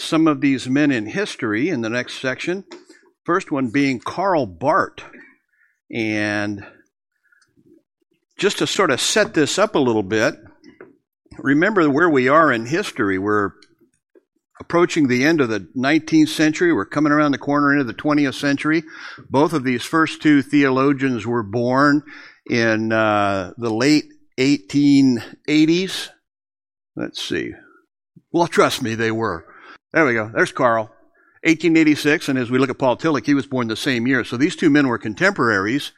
some of these men in history in the next section. First one being Karl Barth. And just to sort of set this up a little bit, remember where we are in history. We're approaching the end of the 19th century. We're coming around the corner into the 20th century. Both of these first two theologians were born in uh, the late 1880s Let's see. Well, trust me, they were. There we go. There's Karl. 1886, and as we look at Paul Tillich, he was born the same year. So these two men were contemporaries.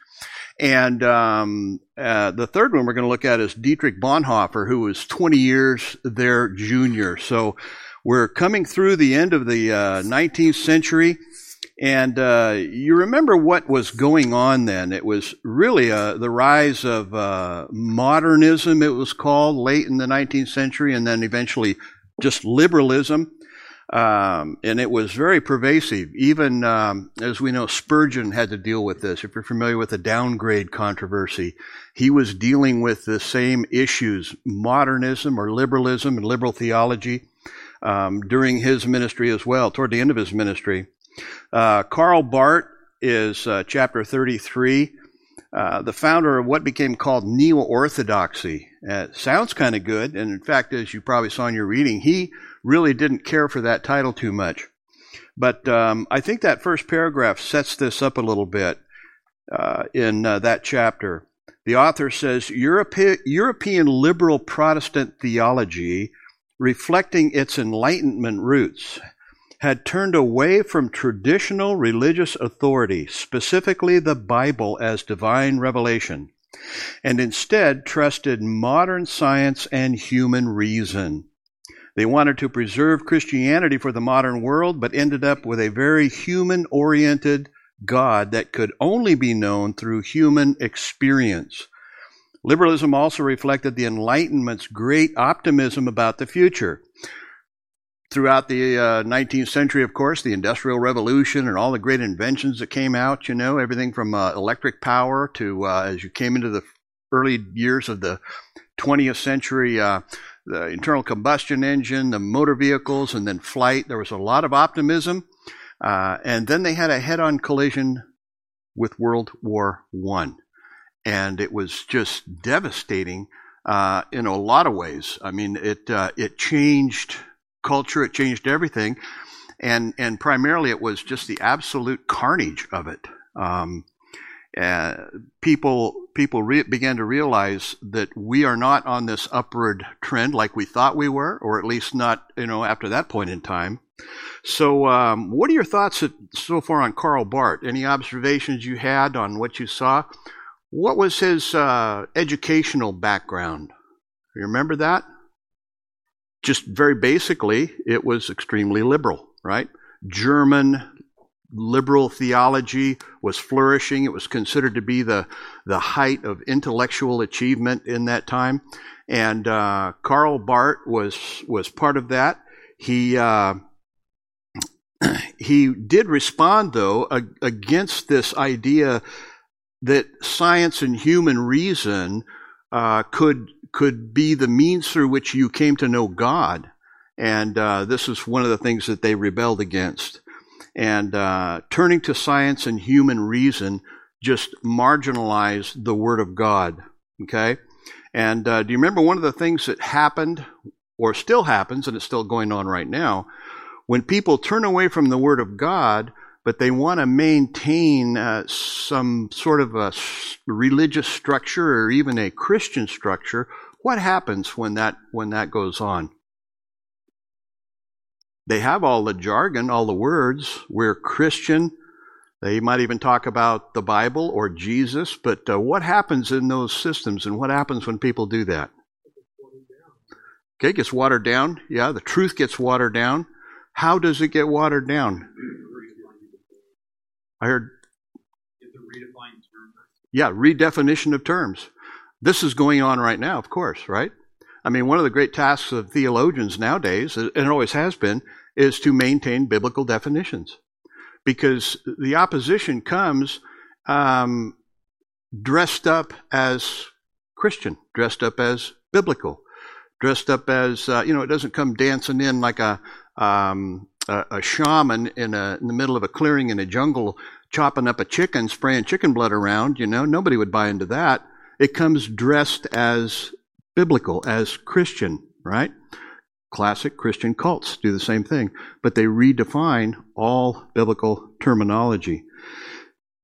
And um, uh, the third one we're going to look at is Dietrich Bonhoeffer, who was 20 years their junior. So we're coming through the end of the uh, 19th century. And uh, you remember what was going on then. It was really uh, the rise of uh, modernism, it was called, late in the 19th century, and then eventually just liberalism. Um, and it was very pervasive. Even um, as we know, Spurgeon had to deal with this. If you're familiar with the downgrade controversy, he was dealing with the same issues modernism or liberalism and liberal theology um, during his ministry as well, toward the end of his ministry. Uh, Karl Barth is uh, chapter 33, uh, the founder of what became called Neo Orthodoxy. Uh, sounds kind of good, and in fact, as you probably saw in your reading, he really didn't care for that title too much. But um, I think that first paragraph sets this up a little bit uh, in uh, that chapter. The author says Europe- European liberal Protestant theology, reflecting its Enlightenment roots, had turned away from traditional religious authority, specifically the Bible as divine revelation, and instead trusted modern science and human reason. They wanted to preserve Christianity for the modern world, but ended up with a very human oriented God that could only be known through human experience. Liberalism also reflected the Enlightenment's great optimism about the future throughout the uh, 19th century, of course, the Industrial Revolution and all the great inventions that came out, you know, everything from uh, electric power to, uh, as you came into the early years of the 20th century, uh, the internal combustion engine, the motor vehicles, and then flight. There was a lot of optimism. Uh, and then they had a head on collision with World War One, And it was just devastating uh, in a lot of ways. I mean, it, it changed culture, it changed everything. And, and primarily it was just the absolute carnage of it. Um, uh, people people re- began to realize that we are not on this upward trend like we thought we were, or at least not you know after that point in time. So, um, what are your thoughts so far on Karl Barth? Any observations you had on what you saw? What was his uh, educational background? You remember that? just very basically, it was extremely liberal, right? German liberal theology was flourishing. It was considered to be the, the height of intellectual achievement in that time. And uh, Karl Barth was, was part of that. He, uh, he did respond, though, against this idea that science and human reason uh, could could be the means through which you came to know God. And uh, this is one of the things that they rebelled against. And uh, turning to science and human reason just marginalize the Word of God. Okay? And uh, do you remember one of the things that happened, or still happens, and it's still going on right now? When people turn away from the Word of God, but they want to maintain uh, some sort of a religious structure or even a Christian structure, what happens when that when that goes on? They have all the jargon, all the words. We're Christian. They might even talk about the Bible or Jesus, but uh, what happens in those systems and what happens when people do that? Okay, it gets watered down. Yeah, the truth gets watered down. How does it get watered down? I heard. Yeah, redefinition of terms. This is going on right now, of course, right? I mean, one of the great tasks of theologians nowadays, and it always has been, is to maintain biblical definitions. Because the opposition comes um, dressed up as Christian, dressed up as biblical, dressed up as, uh, you know, it doesn't come dancing in like a, um, a, a, shaman in, a, in the middle of a clearing in a jungle chopping up a chicken, spraying chicken blood around, you know, nobody would buy into that. It comes dressed as biblical, as Christian, right? Classic Christian cults do the same thing, but they redefine all biblical terminology.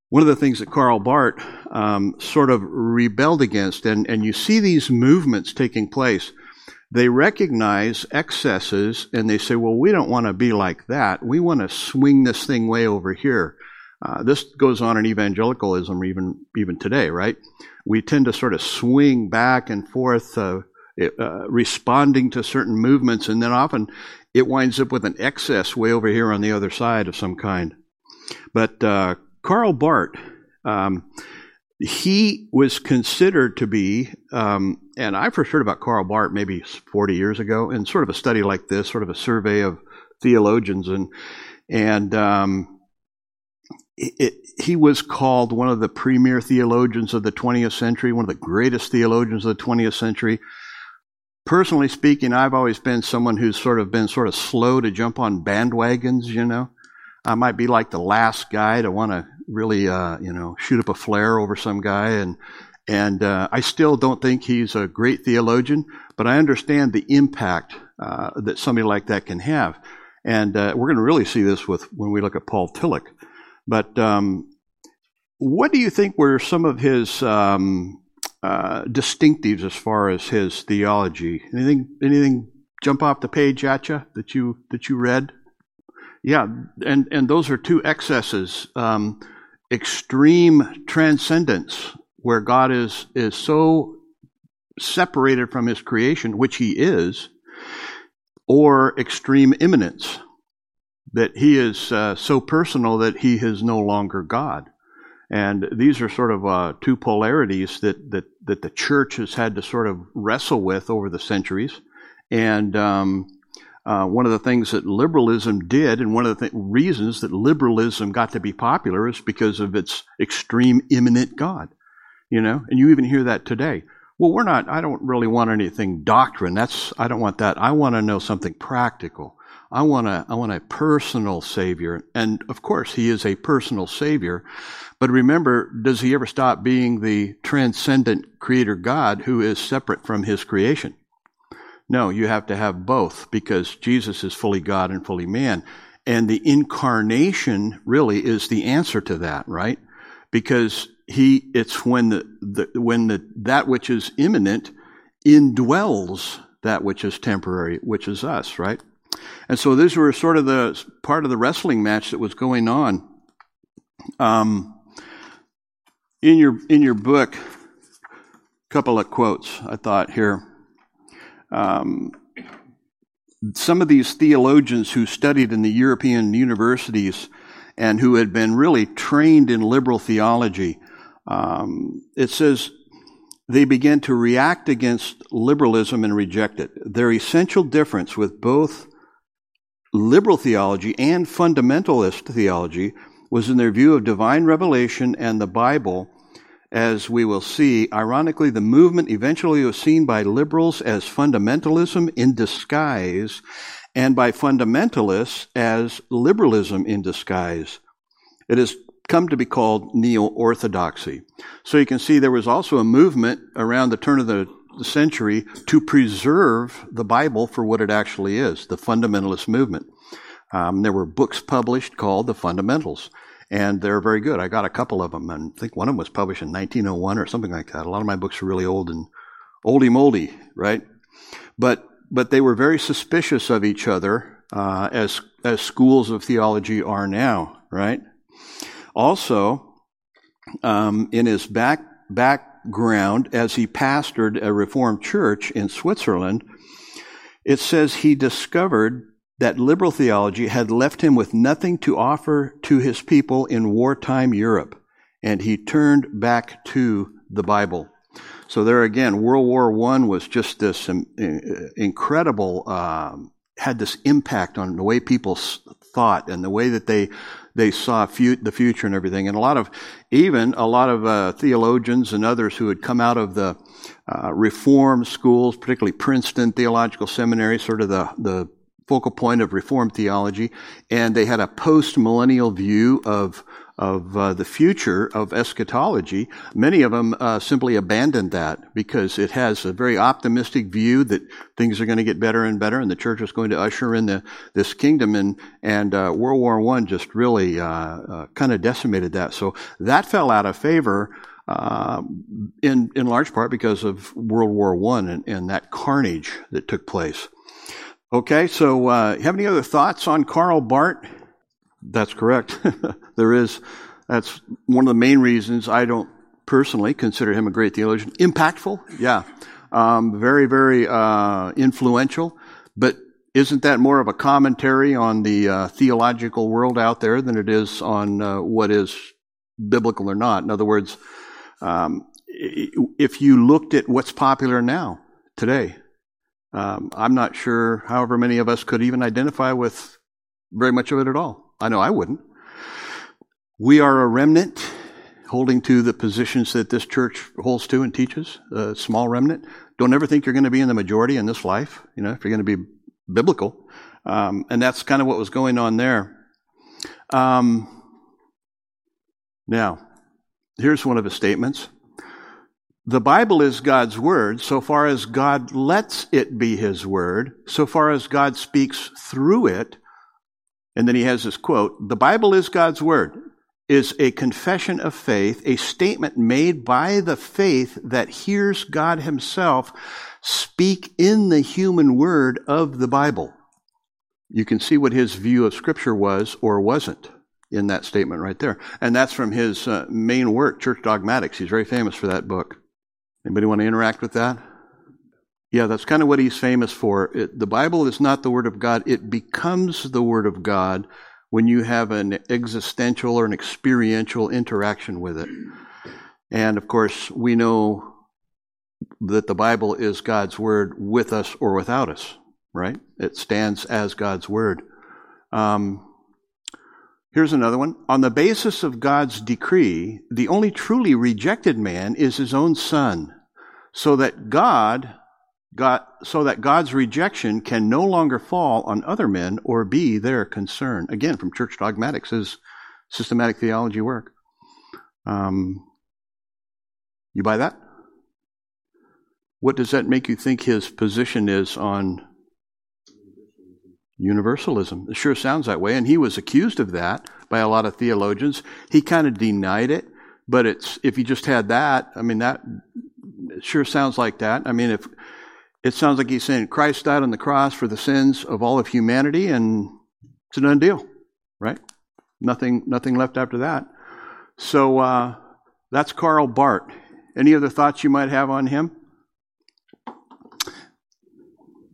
One of the things that Karl Barth um, sort of rebelled against, and, and you see these movements taking place, they recognize excesses and they say, well, we don't want to be like that. We want to swing this thing way over here. Uh, this goes on in evangelicalism even even today, right? We tend to sort of swing back and forth, uh, uh, responding to certain movements, and then often it winds up with an excess way over here on the other side of some kind. But uh, Karl Barth, um, he was considered to be, um, and I first heard about Karl Barth maybe 40 years ago, in sort of a study like this, sort of a survey of theologians, and and um, it, he was called one of the premier theologians of the 20th century, one of the greatest theologians of the 20th century. Personally speaking, I've always been someone who's sort of been sort of slow to jump on bandwagons, you know. I might be like the last guy to want to really, uh, you know, shoot up a flare over some guy. And, and uh, I still don't think he's a great theologian, but I understand the impact uh, that somebody like that can have. And uh, we're going to really see this with when we look at Paul Tillich. But um, what do you think were some of his um, uh, distinctives as far as his theology? Anything anything jump off the page at you that you that you read? Yeah, and and those are two excesses: um, extreme transcendence, where God is is so separated from His creation, which He is, or extreme immanence that he is uh, so personal that he is no longer God. And these are sort of uh, two polarities that, that, that the church has had to sort of wrestle with over the centuries. And um, uh, one of the things that liberalism did, and one of the th- reasons that liberalism got to be popular, is because of its extreme immanent God. You know, and you even hear that today. Well, we're not. I don't really want anything doctrine. That's. I don't want that. I want to know something practical. I want a, I want a personal Savior. And of course, He is a personal Savior. But remember, does He ever stop being the transcendent Creator God who is separate from His creation? No, you have to have both because Jesus is fully God and fully man. And the incarnation really is the answer to that, right? Because he, it's when the, the when the, that which is immanent indwells that which is temporary, which is us, right? And so these were sort of the part of the wrestling match that was going on. Um, in your in your book, a couple of quotes I thought here. Um, some of these theologians who studied in the European universities and who had been really trained in liberal theology, um, it says they began to react against liberalism and reject it. Their essential difference with both liberal theology and fundamentalist theology was in their view of divine revelation and the Bible, as we will see. Ironically, the movement eventually was seen by liberals as fundamentalism in disguise and by fundamentalists as liberalism in disguise. It has come to be called neo orthodoxy. So you can see there was also a movement around the turn of the the century to preserve the Bible for what it actually is, the fundamentalist movement. Um, there were books published called The Fundamentals, and they're very good. I got a couple of them, and I think one of them was published in 1901 or something like that. A lot of my books are really old and oldie moldy, right? But but they were very suspicious of each other, uh, as as schools of theology are now, right? Also, um, in his back back background as he pastored a Reformed church in Switzerland, it says he discovered that liberal theology had left him with nothing to offer to his people in wartime Europe, and he turned back to the Bible. So there again, World War One was just this um, incredible, um, had this impact on the way people thought and the way that they they saw the future and everything. And a lot of, even a lot of uh, theologians and others who had come out of the uh, Reform schools, particularly Princeton Theological Seminary, sort of the the focal point of Reformed theology, and they had a post millennial view of of uh, the future of eschatology, many of them uh, simply abandoned that because it has a very optimistic view that things are going to get better and better, and the church is going to usher in the, this kingdom. And and uh, World War One just really uh, uh, kind of decimated that. So that fell out of favor. Uh, in in large part because of World War One and, and that carnage that took place. Okay, so have any other thoughts on Karl Barth? That's correct. there is. That's one of the main reasons I don't personally consider him a great theologian. Impactful, yeah. Um, very, very uh, influential. But isn't that more of a commentary on the uh, theological world out there than it is on uh, what is biblical or not? In other words, um, if you looked at what's popular now, today, um, I'm not sure however many of us could even identify with very much of it at all. I know I wouldn't. We are a remnant holding to the positions that this church holds to and teaches, a small remnant. Don't ever think you're going to be in the majority in this life, you know, if you're going to be biblical. Um, and that's kind of what was going on there. Um, now, here's one of his statements. The Bible is God's word so far as God lets it be his word, so far as God speaks through it, and then he has this quote The Bible is God's Word, is a confession of faith, a statement made by the faith that hears God Himself speak in the human word of the Bible. You can see what his view of Scripture was or wasn't in that statement right there. And that's from his uh, main work, Church Dogmatics. He's very famous for that book. Anybody want to interact with that? Yeah, that's kind of what he's famous for. It, the Bible is not the Word of God. It becomes the Word of God when you have an existential or an experiential interaction with it. And of course, we know that the Bible is God's Word with us or without us, right? It stands as God's Word. Um, here's another one. On the basis of God's decree, the only truly rejected man is his own son, so that God God, so that God's rejection can no longer fall on other men or be their concern. Again, from Church Dogmatics, his systematic theology work. Um, you buy that? What does that make you think his position is on universalism? It sure sounds that way, and he was accused of that by a lot of theologians. He kind of denied it, but it's if you just had that, I mean that it sure sounds like that. I mean if it sounds like he's saying Christ died on the cross for the sins of all of humanity, and it's a done deal, right? Nothing, nothing left after that. So uh, that's Karl Barth. Any other thoughts you might have on him?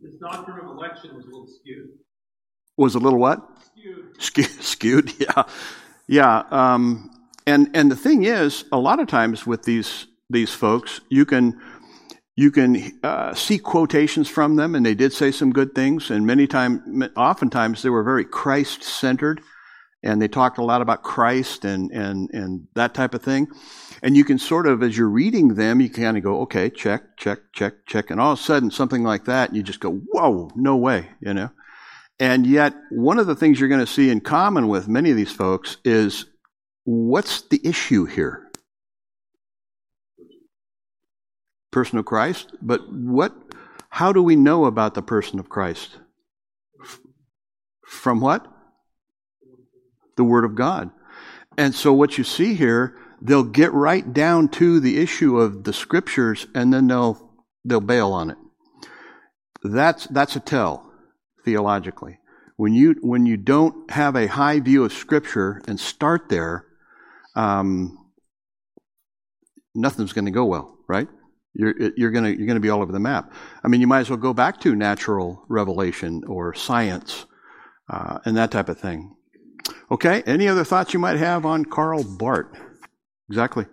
His doctrine of election was a little skewed. Was a little what? Skewed. Skewed. skewed yeah, yeah. Um, and and the thing is, a lot of times with these these folks, you can you can uh, see quotations from them, and they did say some good things. And many times, oftentimes, they were very Christ centered, and they talked a lot about Christ and and and that type of thing. And you can sort of, as you're reading them, you kind of go, okay, check, check, check, check, and all of a sudden, something like that, and you just go, whoa, no way, you know. And yet, one of the things you're going to see in common with many of these folks is what's the issue here? Person of Christ, but what how do we know about the person of Christ? From what? The Word of God. And so what you see here, they'll get right down to the issue of the scriptures and then they'll they'll bail on it. That's that's a tell theologically. When you when you don't have a high view of scripture and start there, um, nothing's going to go well, right? You're, you're going you're gonna be all over the map. I mean, you might as well go back to natural revelation or science uh, and that type of thing. Okay, any other thoughts you might have on Karl Barth? Exactly.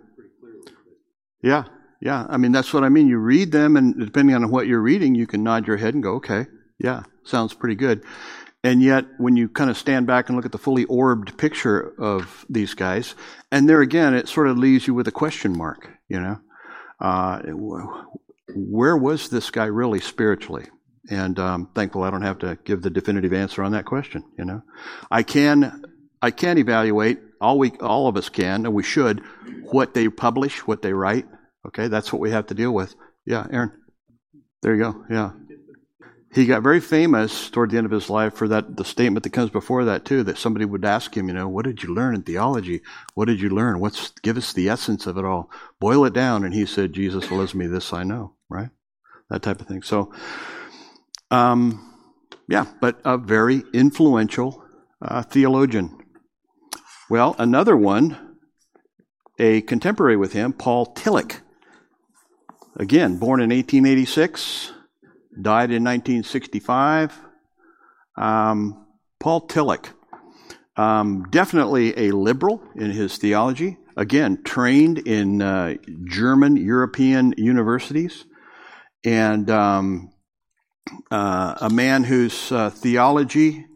Yeah, yeah. I mean, that's what I mean. You read them, and depending on what you're reading, you can nod your head and go, okay, yeah, sounds pretty good. And yet, when you kind of stand back and look at the fully orbed picture of these guys, and there again, it sort of leaves you with a question mark, you know? Uh, where was this guy really spiritually? And um, thankful I don't have to give the definitive answer on that question, you know? I can, I can evaluate, all, we, all of us can, and we should, what they publish, what they write. Okay, that's what we have to deal with. Yeah, Aaron. There you go. Yeah. He got very famous toward the end of his life for that the statement that comes before that too, that somebody would ask him, you know, what did you learn in theology? What did you learn? What's give us the essence of it all? Boil it down, and he said, Jesus loves me, this I know, right? That type of thing. So um, yeah, but a very influential uh, theologian. Well, another one, a contemporary with him, Paul Tillich. Again, born in 1886, died in 1965. Um, Paul Tillich, um, definitely a liberal in his theology. Again, trained in uh, German European universities, and um, uh, a man whose uh, theology,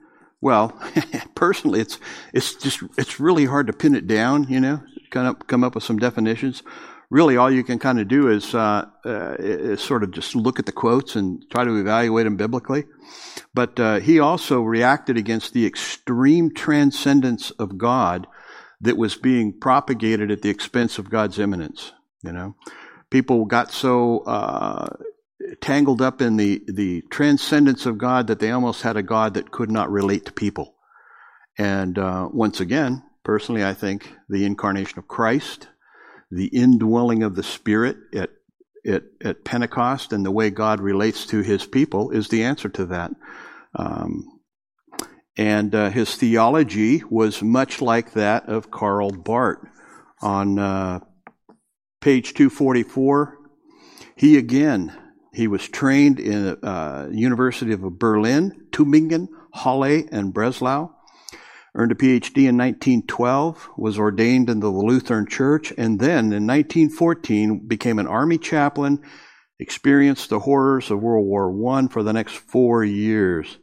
well, personally, it's it's just it's really hard to pin it down. You know, kind of come up with some definitions really all you can kind of do is, uh, uh, is sort of just look at the quotes and try to evaluate them biblically. But uh, he also reacted against the extreme transcendence of God that was being propagated at the expense of God's immanence. You know, people got so uh, tangled up in the the transcendence of God that they almost had a God that could not relate to people. And uh, once again, personally, I think the incarnation of Christ the indwelling of the Spirit at, at, at Pentecost and the way God relates to his people is the answer to that. Um, and uh, his theology was much like that of Karl Barth. On uh, page 244, he again, he was trained in uh, University of Berlin, Tübingen, Halle, and Breslau earned a PhD in 1912, was ordained in the Lutheran Church, and then in 1914 became an army chaplain, experienced the horrors of World War I for the next four years.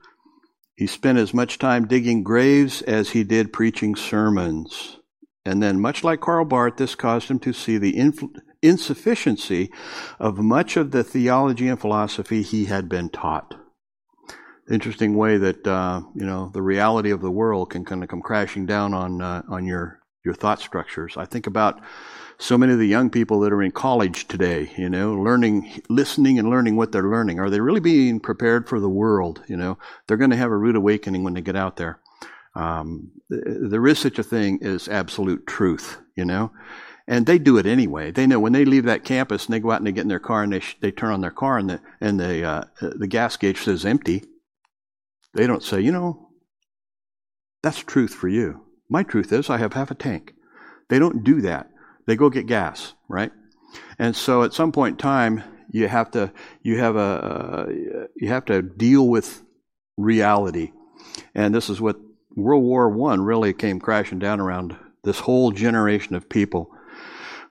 He spent as much time digging graves as he did preaching sermons. And then, much like Karl Barth, this caused him to see the insufficiency of much of the theology and philosophy he had been taught interesting way that uh, you know the reality of the world can kind of come crashing down on uh, on your your thought structures. I think about so many of the young people that are in college today, you know, learning, listening and learning what they're learning. Are they really being prepared for the world? You know, they're going to have a rude awakening when they get out there. Um, there is such a thing as absolute truth, you know, and they do it anyway. They know when they leave that campus and they go out and they get in their car and they, sh- they turn on their car and the, and the, uh, the gas gauge says empty they don't say, you know, that's truth for you. My truth is I have half a tank. They don't do that. They go get gas, right? And so at some point in time, you have to you have a uh, you have to deal with reality, and this is what World War One really came crashing down around this whole generation of people.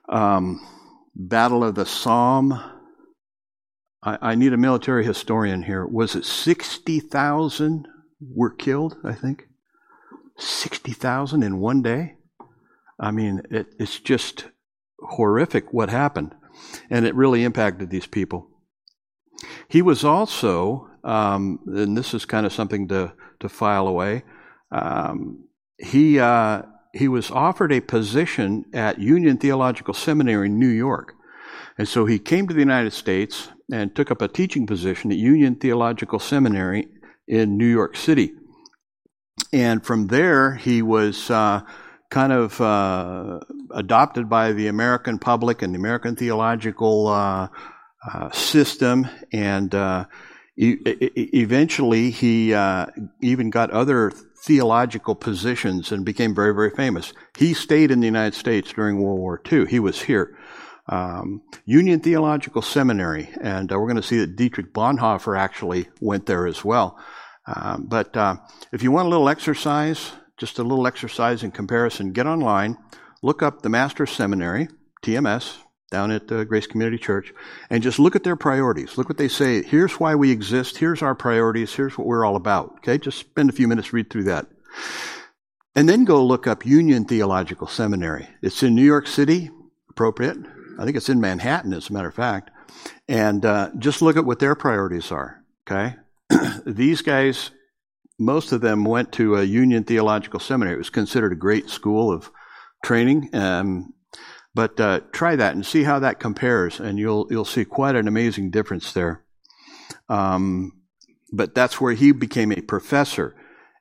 Um, Battle of the Somme I, I need a military historian here. Was it 60,000 were killed, I think? 60,000 in one day? I mean, it, it's just horrific what happened. And it really impacted these people. He was also, um, and this is kind of something to, to file away, um, he, uh, he was offered a position at Union Theological Seminary in New York. And so he came to the United States and took up a teaching position at Union Theological Seminary in New York City. And from there, he was uh, kind of uh, adopted by the American public and the American theological uh, uh system. And uh, e- eventually, he uh, even got other theological positions and became very, very famous. He stayed in the United States during World War II. He was here um, Union Theological Seminary, and uh, we're going to see that Dietrich Bonhoeffer actually went there as well. Um, but uh, if you want a little exercise, just a little exercise in comparison, get online, look up the Master's Seminary, TMS, down at uh, Grace Community Church, and just look at their priorities. Look what they say. Here's why we exist. Here's our priorities. Here's what we're all about. Okay, just spend a few minutes, read through that. And then go look up Union Theological Seminary. It's in New York City, appropriate. I think it's in Manhattan, as a matter of fact. And uh, just look at what their priorities are. Okay, these guys, most of them went to a Union Theological Seminary. It was considered a great school of training. Um, but uh, try that and see how that compares, and you'll you'll see quite an amazing difference there. Um, but that's where he became a professor,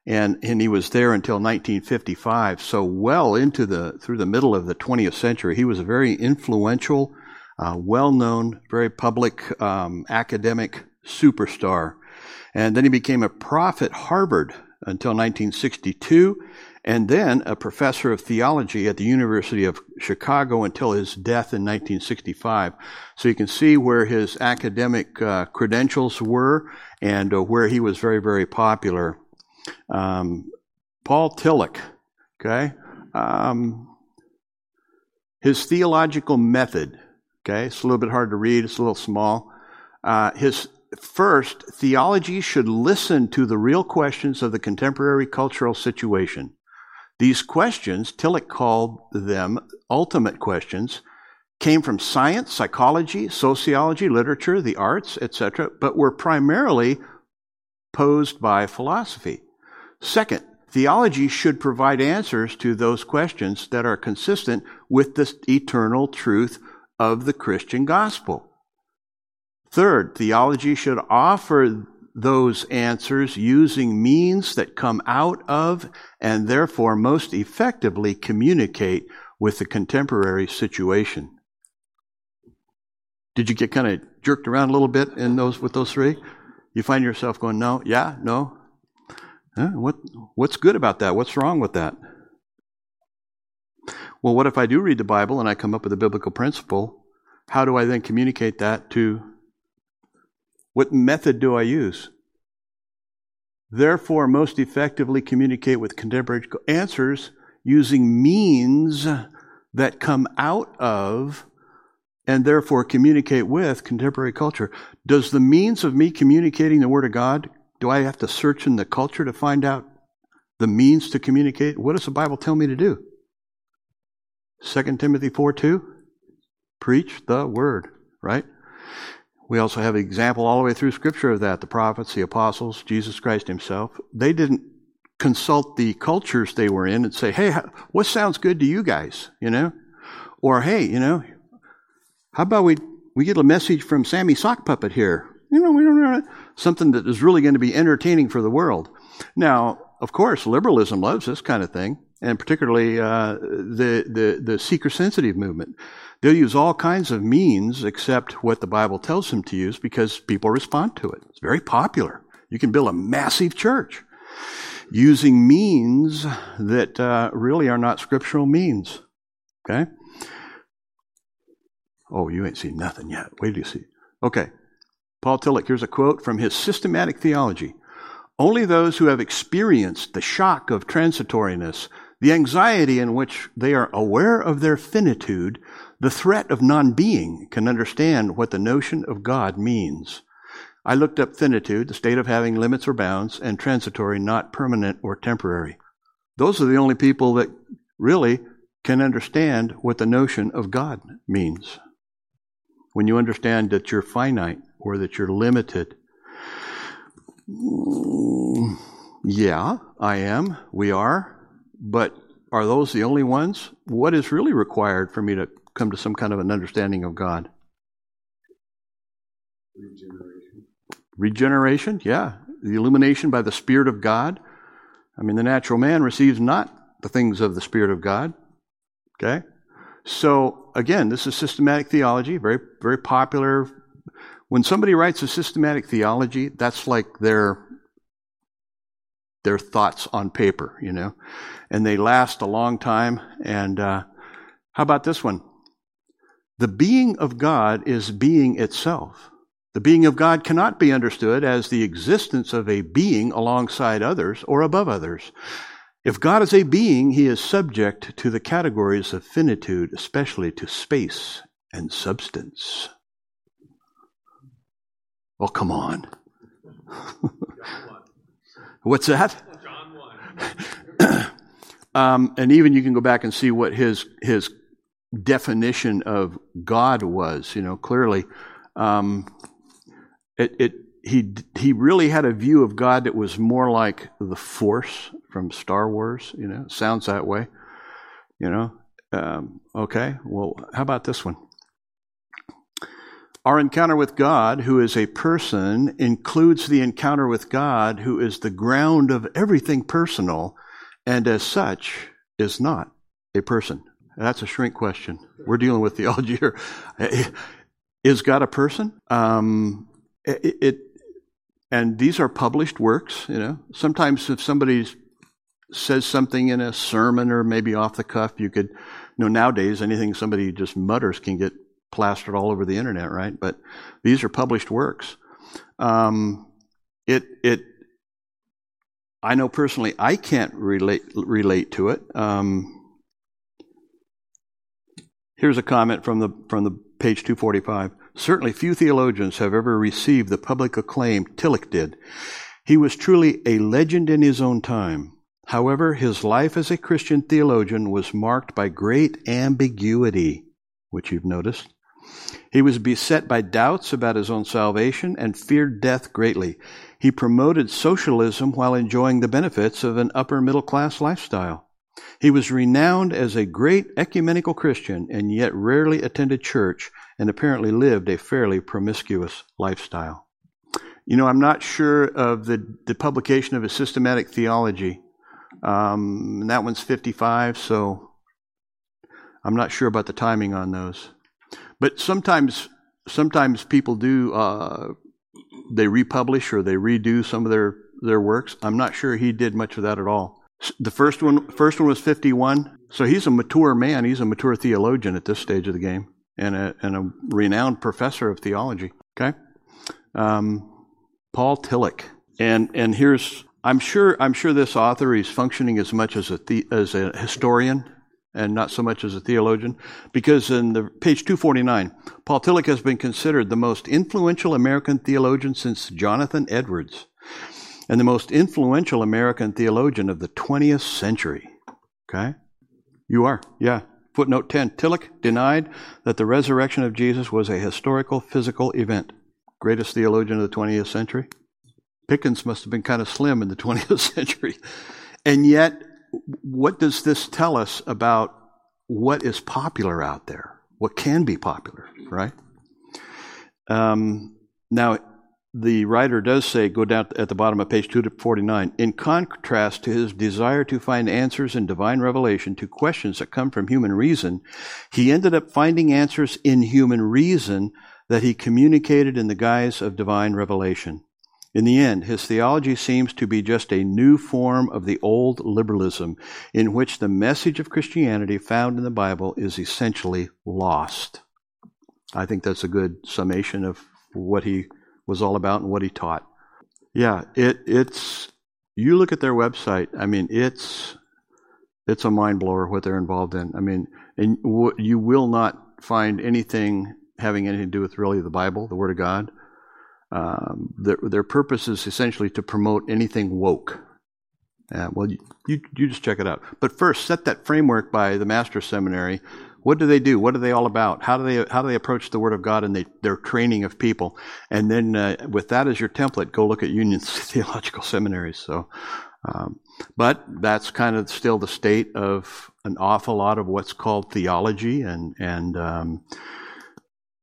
and and he was there until 1955. So well into the through the middle of the 20th century, he was a very influential, uh, well-known, very public um, academic superstar. And then he became a prof at Harvard until 1962 and then a professor of theology at the University of Chicago until his death in 1965. So you can see where his academic uh, credentials were and uh, where he was very, very popular. Um, Paul Tillich, okay? Um, his theological method, okay? It's a little bit hard to read, it's a little small. Uh, his first, theology should listen to the real questions of the contemporary cultural situation. These questions, Tillich called them ultimate questions, came from science, psychology, sociology, literature, the arts, etc., but were primarily posed by philosophy. Second, theology should provide answers to those questions that are consistent with the eternal truth of the Christian gospel. Third, theology should offer those answers using means that come out of and therefore most effectively communicate with the contemporary situation. Did you get kind of jerked around a little bit in those with those three? You find yourself going, no, yeah, no. Huh? What what's good about that? What's wrong with that? Well, what if I do read the Bible and I come up with a biblical principle? How do I then communicate that to what method do I use? Therefore, most effectively communicate with contemporary answers using means that come out of and therefore communicate with contemporary culture. Does the means of me communicating the Word of God, do I have to search in the culture to find out the means to communicate? What does the Bible tell me to do? 2 Timothy 4 2? Preach the Word, right? We also have an example all the way through Scripture of that. The prophets, the apostles, Jesus Christ himself. They didn't consult the cultures they were in and say, hey, what sounds good to you guys? You know? Or, hey, you know, how about we, we get a message from Sammy Sock Puppet here? You know, we don't know something that is really going to be entertaining for the world. Now, of course, liberalism loves this kind of thing, and particularly uh, the, the, the seeker sensitive movement. They'll use all kinds of means except what the Bible tells them to use because people respond to it. It's very popular. You can build a massive church using means that uh, really are not scriptural means. Okay? Oh, you ain't seen nothing yet. Wait till you see. Okay. Paul Tillich, here's a quote from his systematic theology. Only those who have experienced the shock of transitoriness, the anxiety in which they are aware of their finitude, the threat of non being can understand what the notion of God means. I looked up finitude, the state of having limits or bounds, and transitory, not permanent or temporary. Those are the only people that really can understand what the notion of God means. When you understand that you're finite or that you're limited, yeah, I am, we are, but are those the only ones? What is really required for me to come to some kind of an understanding of God? Regeneration. Regeneration, yeah. The illumination by the Spirit of God. I mean, the natural man receives not the things of the Spirit of God. Okay? So, again, this is systematic theology, very, very popular. When somebody writes a systematic theology, that's like their their thoughts on paper, you know, and they last a long time. And uh, how about this one? The being of God is being itself. The being of God cannot be understood as the existence of a being alongside others or above others. If God is a being, he is subject to the categories of finitude, especially to space and substance. Oh, come on. What's that? um, and even you can go back and see what his his definition of God was. You know, clearly, um, it, it he he really had a view of God that was more like the Force from Star Wars. You know, sounds that way. You know, um, okay. Well, how about this one? Our encounter with God, who is a person, includes the encounter with God, who is the ground of everything personal, and as such is not a person. That's a shrink question. We're dealing with theology here. Is God a person? Um, it, it, and these are published works. You know, sometimes if somebody says something in a sermon or maybe off the cuff, you could, you know, nowadays anything somebody just mutters can get plastered all over the internet, right? But these are published works. Um, it it I know personally I can't relate relate to it. Um, here's a comment from the from the page 245. Certainly, few theologians have ever received the public acclaim Tillich did. He was truly a legend in his own time. However, his life as a Christian theologian was marked by great ambiguity, which you've noticed. He was beset by doubts about his own salvation and feared death greatly. He promoted socialism while enjoying the benefits of an upper middle class lifestyle. He was renowned as a great ecumenical Christian and yet rarely attended church and apparently lived a fairly promiscuous lifestyle. You know, I'm not sure of the, the publication of his systematic theology. Um, that one's 55, so I'm not sure about the timing on those. But sometimes, sometimes people do uh, they republish or they redo some of their their works. I'm not sure he did much of that at all. The first one, first one was 51. So he's a mature man. He's a mature theologian at this stage of the game, and a and a renowned professor of theology. Okay, um, Paul Tillich, and and here's I'm sure I'm sure this author is functioning as much as a the, as a historian and not so much as a theologian, because in the page 249, Paul Tillich has been considered the most influential American theologian since Jonathan Edwards, and the most influential American theologian of the 20th century. Okay? You are, yeah. Footnote 10 Tillich denied that the resurrection of Jesus was a historical physical event. Greatest theologian of the 20th century. Pickens must have been kind of slim in the 20th century. And yet, what does this tell us about what is popular out there? What can be popular, right? Um, now, the writer does say, go down at the bottom of page 249, in contrast to his desire to find answers in divine revelation to questions that come from human reason, he ended up finding answers in human reason that he communicated in the guise of divine revelation. In the end, his theology seems to be just a new form of the old liberalism in which the message of Christianity found in the Bible is essentially lost. I think that's a good summation of what he was all about and what he taught. Yeah, it, it's you look at their website. I mean, it's it's a mind blower what they're involved in. I mean, and you will not find anything having anything to do with really the Bible, the Word of God um, their, their purpose is essentially to promote anything woke. Uh, well, you, you, you just check it out. But first, set that framework by the Master Seminary. What do they do? What are they all about? How do they how do they approach the Word of God and they, their training of people? And then, uh, with that as your template, go look at Union Theological Seminaries. So, um, but that's kind of still the state of an awful lot of what's called theology and and um,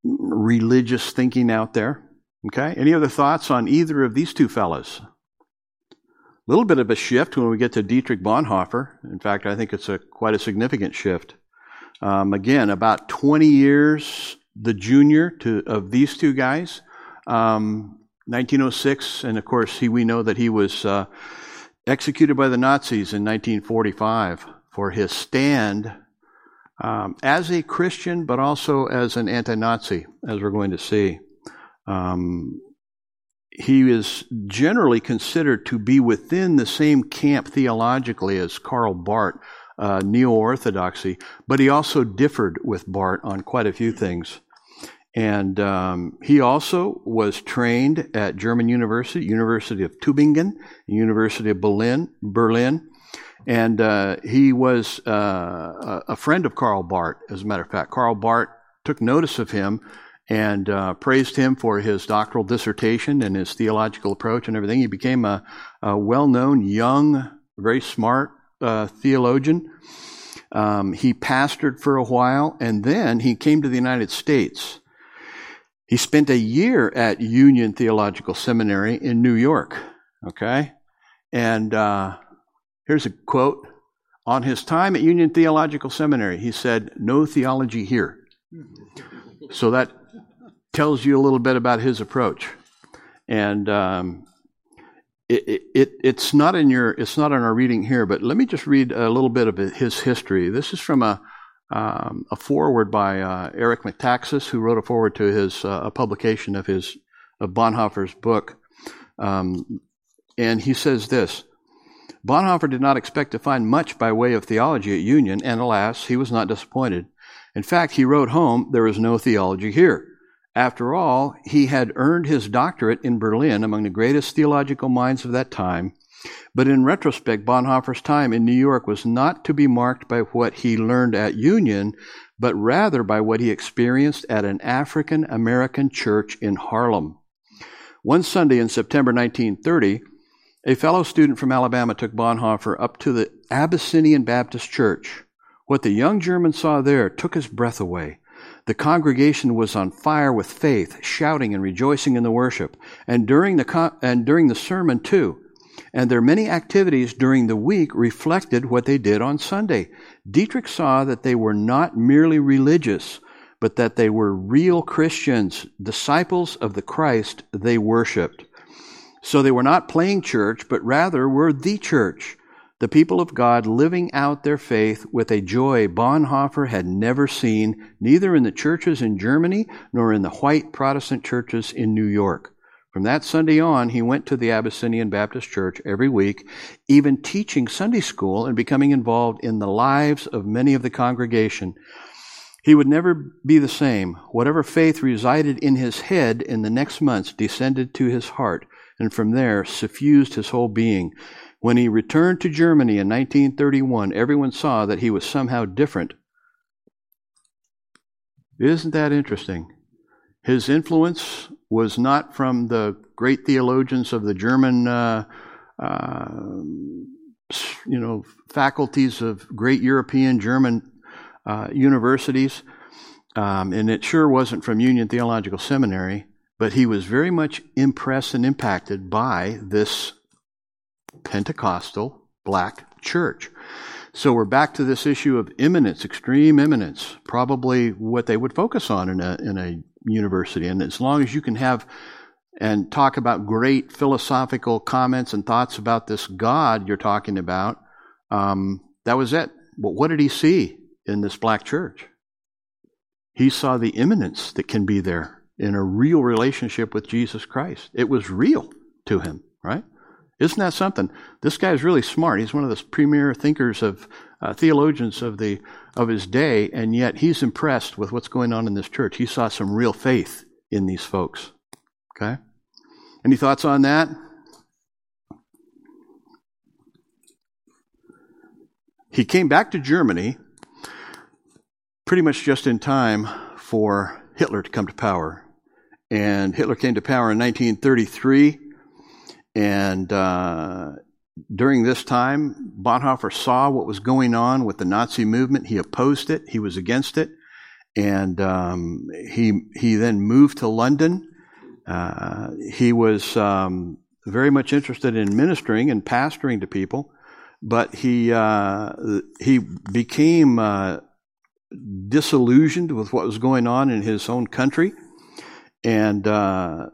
religious thinking out there. Okay? Any other thoughts on either of these two fellows? A little bit of a shift when we get to Dietrich Bonhoeffer. In fact, I think it's a quite a significant shift. Um, again, about 20 years the junior to of these two guys. Um, 1906, and of course, he, we know that he was uh, executed by the Nazis in 1945 for his stand um, as a Christian, but also as an anti-Nazi, as we're going to see. Um, he is generally considered to be within the same camp theologically as Karl Barth, uh, neo orthodoxy, but he also differed with Barth on quite a few things. And um, he also was trained at German University, University of Tübingen, University of Berlin, Berlin, and uh, he was uh, a friend of Karl Barth. As a matter of fact, Karl Barth took notice of him and uh, praised him for his doctoral dissertation and his theological approach and everything. He became a, a well-known, young, very smart uh, theologian. Um, he pastored for a while, and then he came to the United States he spent a year at Union Theological Seminary in New York. Okay? And uh, here's a quote. On his time at Union Theological Seminary, he said, No theology here. So that tells you a little bit about his approach. And um, it, it, it's not in your it's not in our reading here, but let me just read a little bit of his history. This is from a um, a foreword by uh, Eric Metaxas, who wrote a foreword to his uh, a publication of his of Bonhoeffer's book, um, and he says this: Bonhoeffer did not expect to find much by way of theology at Union, and alas, he was not disappointed. In fact, he wrote home, "There is no theology here." After all, he had earned his doctorate in Berlin among the greatest theological minds of that time but in retrospect, Bonhoeffer's time in New York was not to be marked by what he learned at Union, but rather by what he experienced at an African American church in Harlem. One Sunday in September 1930, a fellow student from Alabama took Bonhoeffer up to the Abyssinian Baptist Church. What the young German saw there took his breath away. The congregation was on fire with faith, shouting and rejoicing in the worship. And during the, con- and during the sermon, too, and their many activities during the week reflected what they did on Sunday. Dietrich saw that they were not merely religious, but that they were real Christians, disciples of the Christ they worshiped. So they were not playing church, but rather were the church, the people of God living out their faith with a joy Bonhoeffer had never seen, neither in the churches in Germany nor in the white Protestant churches in New York. From that Sunday on, he went to the Abyssinian Baptist Church every week, even teaching Sunday school and becoming involved in the lives of many of the congregation. He would never be the same. Whatever faith resided in his head in the next months descended to his heart, and from there suffused his whole being. When he returned to Germany in 1931, everyone saw that he was somehow different. Isn't that interesting? His influence was not from the great theologians of the German, uh, uh, you know, faculties of great European German uh, universities, um, and it sure wasn't from Union Theological Seminary. But he was very much impressed and impacted by this Pentecostal black church. So we're back to this issue of immanence, extreme immanence, probably what they would focus on in a, in a university. And as long as you can have and talk about great philosophical comments and thoughts about this God you're talking about, um, that was it. But what did he see in this black church? He saw the immanence that can be there in a real relationship with Jesus Christ. It was real to him, right? Isn't that something? This guy's really smart. He's one of the premier thinkers of uh, theologians of the of his day, and yet he's impressed with what's going on in this church. He saw some real faith in these folks. Okay? Any thoughts on that? He came back to Germany pretty much just in time for Hitler to come to power. And Hitler came to power in 1933. And uh, during this time, Bonhoeffer saw what was going on with the Nazi movement. He opposed it. He was against it, and um, he he then moved to London. Uh, he was um, very much interested in ministering and pastoring to people, but he uh, he became uh, disillusioned with what was going on in his own country, and uh,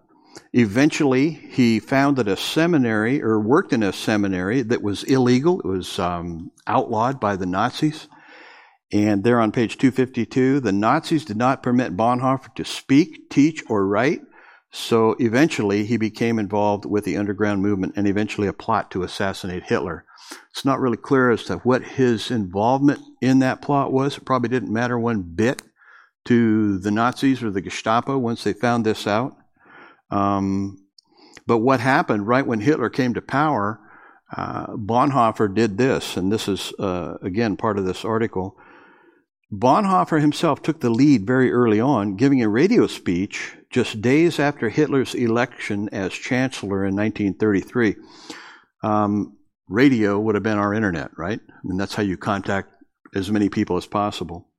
Eventually, he founded a seminary or worked in a seminary that was illegal. It was um, outlawed by the Nazis. And there on page 252, the Nazis did not permit Bonhoeffer to speak, teach, or write. So eventually he became involved with the underground movement and eventually a plot to assassinate Hitler. It's not really clear as to what his involvement in that plot was. It probably didn't matter one bit to the Nazis or the Gestapo once they found this out. Um, but what happened right when Hitler came to power, uh, Bonhoeffer did this, and this is, uh, again, part of this article. Bonhoeffer himself took the lead very early on, giving a radio speech just days after Hitler's election as chancellor in 1933. Um, radio would have been our internet, right? I mean, that's how you contact as many people as possible.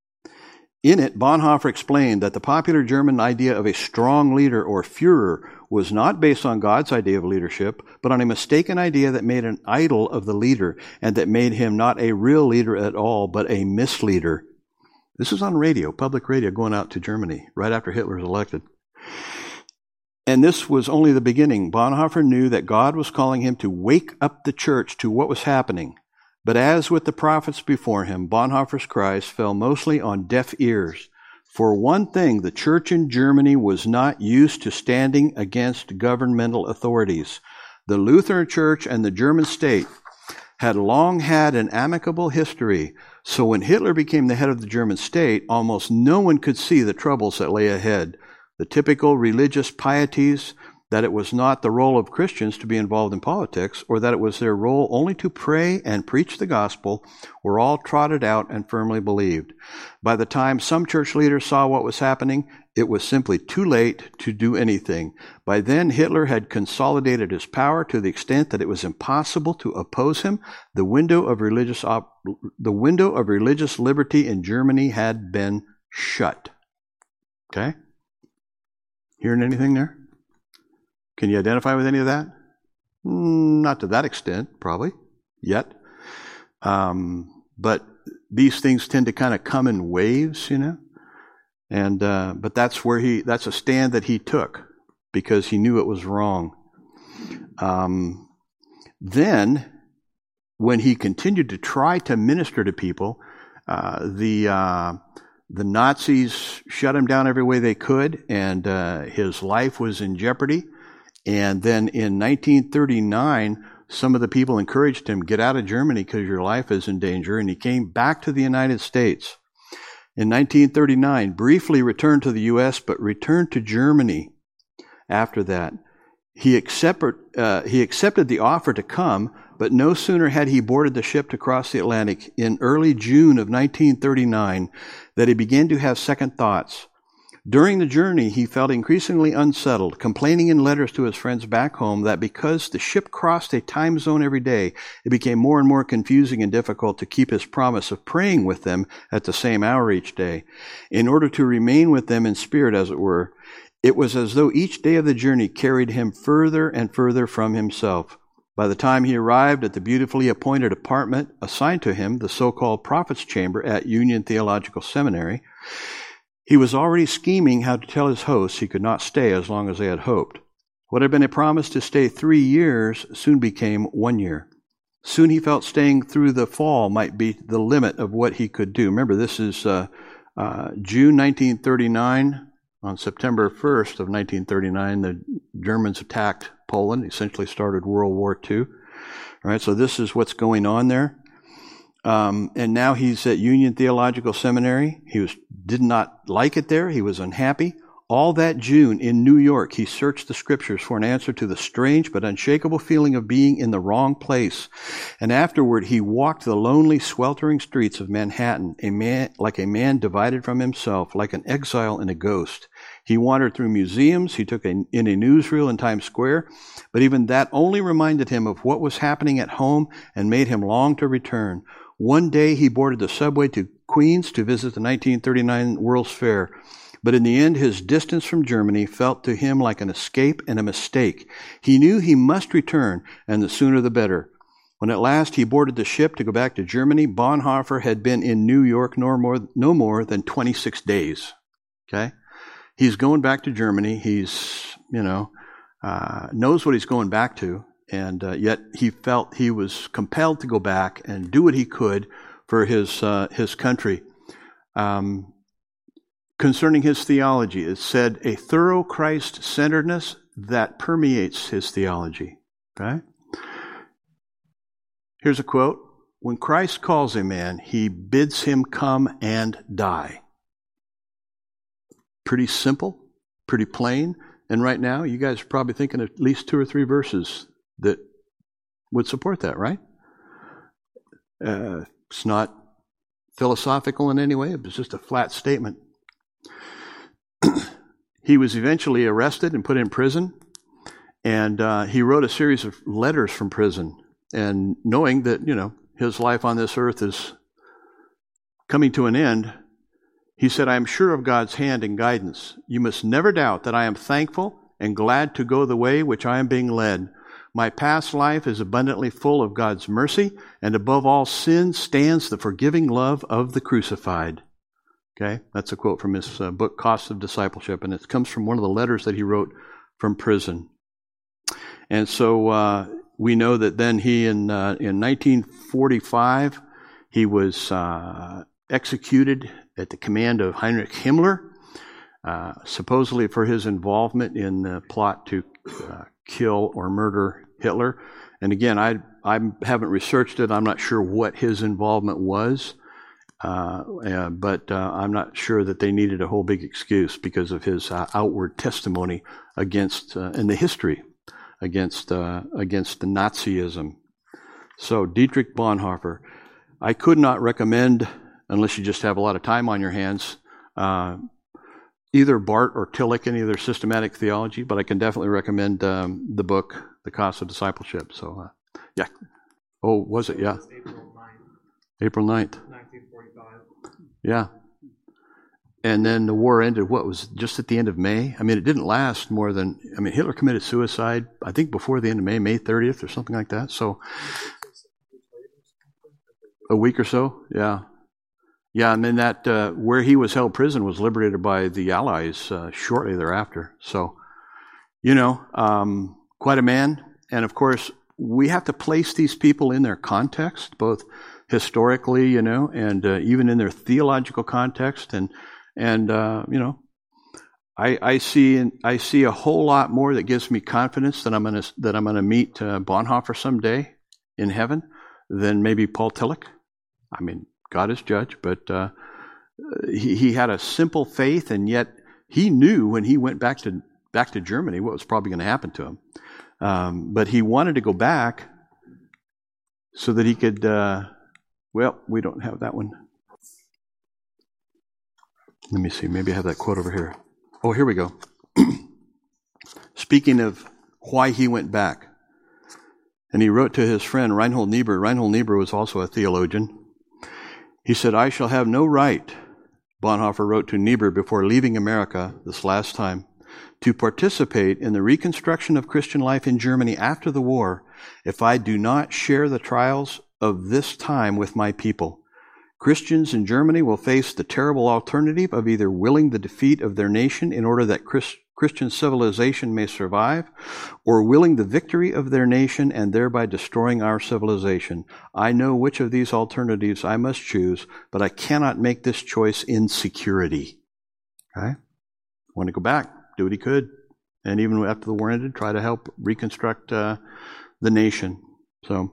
In it, Bonhoeffer explained that the popular German idea of a strong leader or Führer was not based on God's idea of leadership, but on a mistaken idea that made an idol of the leader and that made him not a real leader at all, but a misleader. This is on radio, public radio, going out to Germany right after Hitler was elected. And this was only the beginning. Bonhoeffer knew that God was calling him to wake up the church to what was happening. But as with the prophets before him, Bonhoeffer's cries fell mostly on deaf ears. For one thing, the church in Germany was not used to standing against governmental authorities. The Lutheran church and the German state had long had an amicable history, so when Hitler became the head of the German state, almost no one could see the troubles that lay ahead. The typical religious pieties that it was not the role of Christians to be involved in politics, or that it was their role only to pray and preach the gospel, were all trotted out and firmly believed. By the time some church leaders saw what was happening, it was simply too late to do anything. By then, Hitler had consolidated his power to the extent that it was impossible to oppose him. The window of religious, op- the window of religious liberty in Germany had been shut. Okay? Hearing anything there? Can you identify with any of that? Mm, not to that extent, probably, yet. Um, but these things tend to kind of come in waves, you know? And, uh, but that's where he, that's a stand that he took because he knew it was wrong. Um, then, when he continued to try to minister to people, uh, the, uh, the Nazis shut him down every way they could, and uh, his life was in jeopardy. And then in 1939, some of the people encouraged him, get out of Germany because your life is in danger. And he came back to the United States. In 1939, briefly returned to the U.S., but returned to Germany after that. He accepted, uh, he accepted the offer to come, but no sooner had he boarded the ship to cross the Atlantic in early June of 1939 that he began to have second thoughts. During the journey, he felt increasingly unsettled, complaining in letters to his friends back home that because the ship crossed a time zone every day, it became more and more confusing and difficult to keep his promise of praying with them at the same hour each day. In order to remain with them in spirit, as it were, it was as though each day of the journey carried him further and further from himself. By the time he arrived at the beautifully appointed apartment assigned to him, the so called Prophet's Chamber at Union Theological Seminary, he was already scheming how to tell his hosts he could not stay as long as they had hoped. What had been a promise to stay three years soon became one year. Soon he felt staying through the fall might be the limit of what he could do. Remember, this is uh, uh, June 1939. On September 1st of 1939, the Germans attacked Poland, essentially started World War II. All right, so this is what's going on there. Um, and now he's at Union Theological Seminary. He was did not like it there. He was unhappy. All that June in New York, he searched the scriptures for an answer to the strange but unshakable feeling of being in the wrong place. And afterward, he walked the lonely, sweltering streets of Manhattan, a man, like a man divided from himself, like an exile and a ghost. He wandered through museums. He took a, in a newsreel in Times Square. But even that only reminded him of what was happening at home and made him long to return. One day he boarded the subway to Queens to visit the 1939 World's Fair, but in the end his distance from Germany felt to him like an escape and a mistake. He knew he must return, and the sooner the better. When at last he boarded the ship to go back to Germany, Bonhoeffer had been in New York no more, no more than 26 days. Okay? He's going back to Germany. He's, you know, uh, knows what he's going back to and uh, yet he felt he was compelled to go back and do what he could for his uh, his country. Um, concerning his theology. It said a thorough Christ centeredness that permeates his theology. Okay? Here's a quote When Christ calls a man, he bids him come and die. Pretty simple, pretty plain. And right now, you guys are probably thinking at least two or three verses that would support that, right? Uh, it's not philosophical in any way, it was just a flat statement. he was eventually arrested and put in prison, and uh, he wrote a series of letters from prison. And knowing that, you know, his life on this earth is coming to an end, he said, I am sure of God's hand and guidance. You must never doubt that I am thankful and glad to go the way which I am being led. My past life is abundantly full of God's mercy, and above all sin stands the forgiving love of the crucified. Okay, that's a quote from his uh, book, Cost of Discipleship, and it comes from one of the letters that he wrote from prison. And so uh, we know that then he, in, uh, in 1945, he was uh, executed at the command of Heinrich Himmler, uh, supposedly for his involvement in the plot to uh, kill or murder Hitler. And again, I, I haven't researched it. I'm not sure what his involvement was. Uh, uh, but uh, I'm not sure that they needed a whole big excuse because of his uh, outward testimony against uh, in the history against uh, against the Nazism. So Dietrich Bonhoeffer, I could not recommend unless you just have a lot of time on your hands. Either Barth or Tillich, any of their systematic theology, but I can definitely recommend um, the book, The Cost of Discipleship. So, yeah. Oh, was it? Yeah. April 9th. 1945. Yeah. And then the war ended, what was just at the end of May? I mean, it didn't last more than, I mean, Hitler committed suicide, I think before the end of May, May 30th or something like that. So, a week or so, yeah. Yeah, and then that, uh, where he was held prison was liberated by the Allies uh, shortly thereafter. So, you know, um, quite a man. And of course, we have to place these people in their context, both historically, you know, and uh, even in their theological context. And, and uh, you know, I, I, see I see a whole lot more that gives me confidence that I'm gonna that I'm gonna meet uh, Bonhoeffer someday in heaven than maybe Paul Tillich. I mean, God is judge, but uh, he, he had a simple faith, and yet he knew when he went back to back to Germany what was probably going to happen to him. Um, but he wanted to go back so that he could uh, well, we don't have that one. Let me see. Maybe I have that quote over here. Oh, here we go. Speaking of why he went back. And he wrote to his friend Reinhold Niebuhr. Reinhold Niebuhr was also a theologian. He said, I shall have no right, Bonhoeffer wrote to Niebuhr before leaving America this last time, to participate in the reconstruction of Christian life in Germany after the war if I do not share the trials of this time with my people. Christians in Germany will face the terrible alternative of either willing the defeat of their nation in order that Christ, Christian civilization may survive, or willing the victory of their nation and thereby destroying our civilization. I know which of these alternatives I must choose, but I cannot make this choice in security. Okay? Want to go back, do what he could. And even after the war ended, try to help reconstruct uh, the nation. So,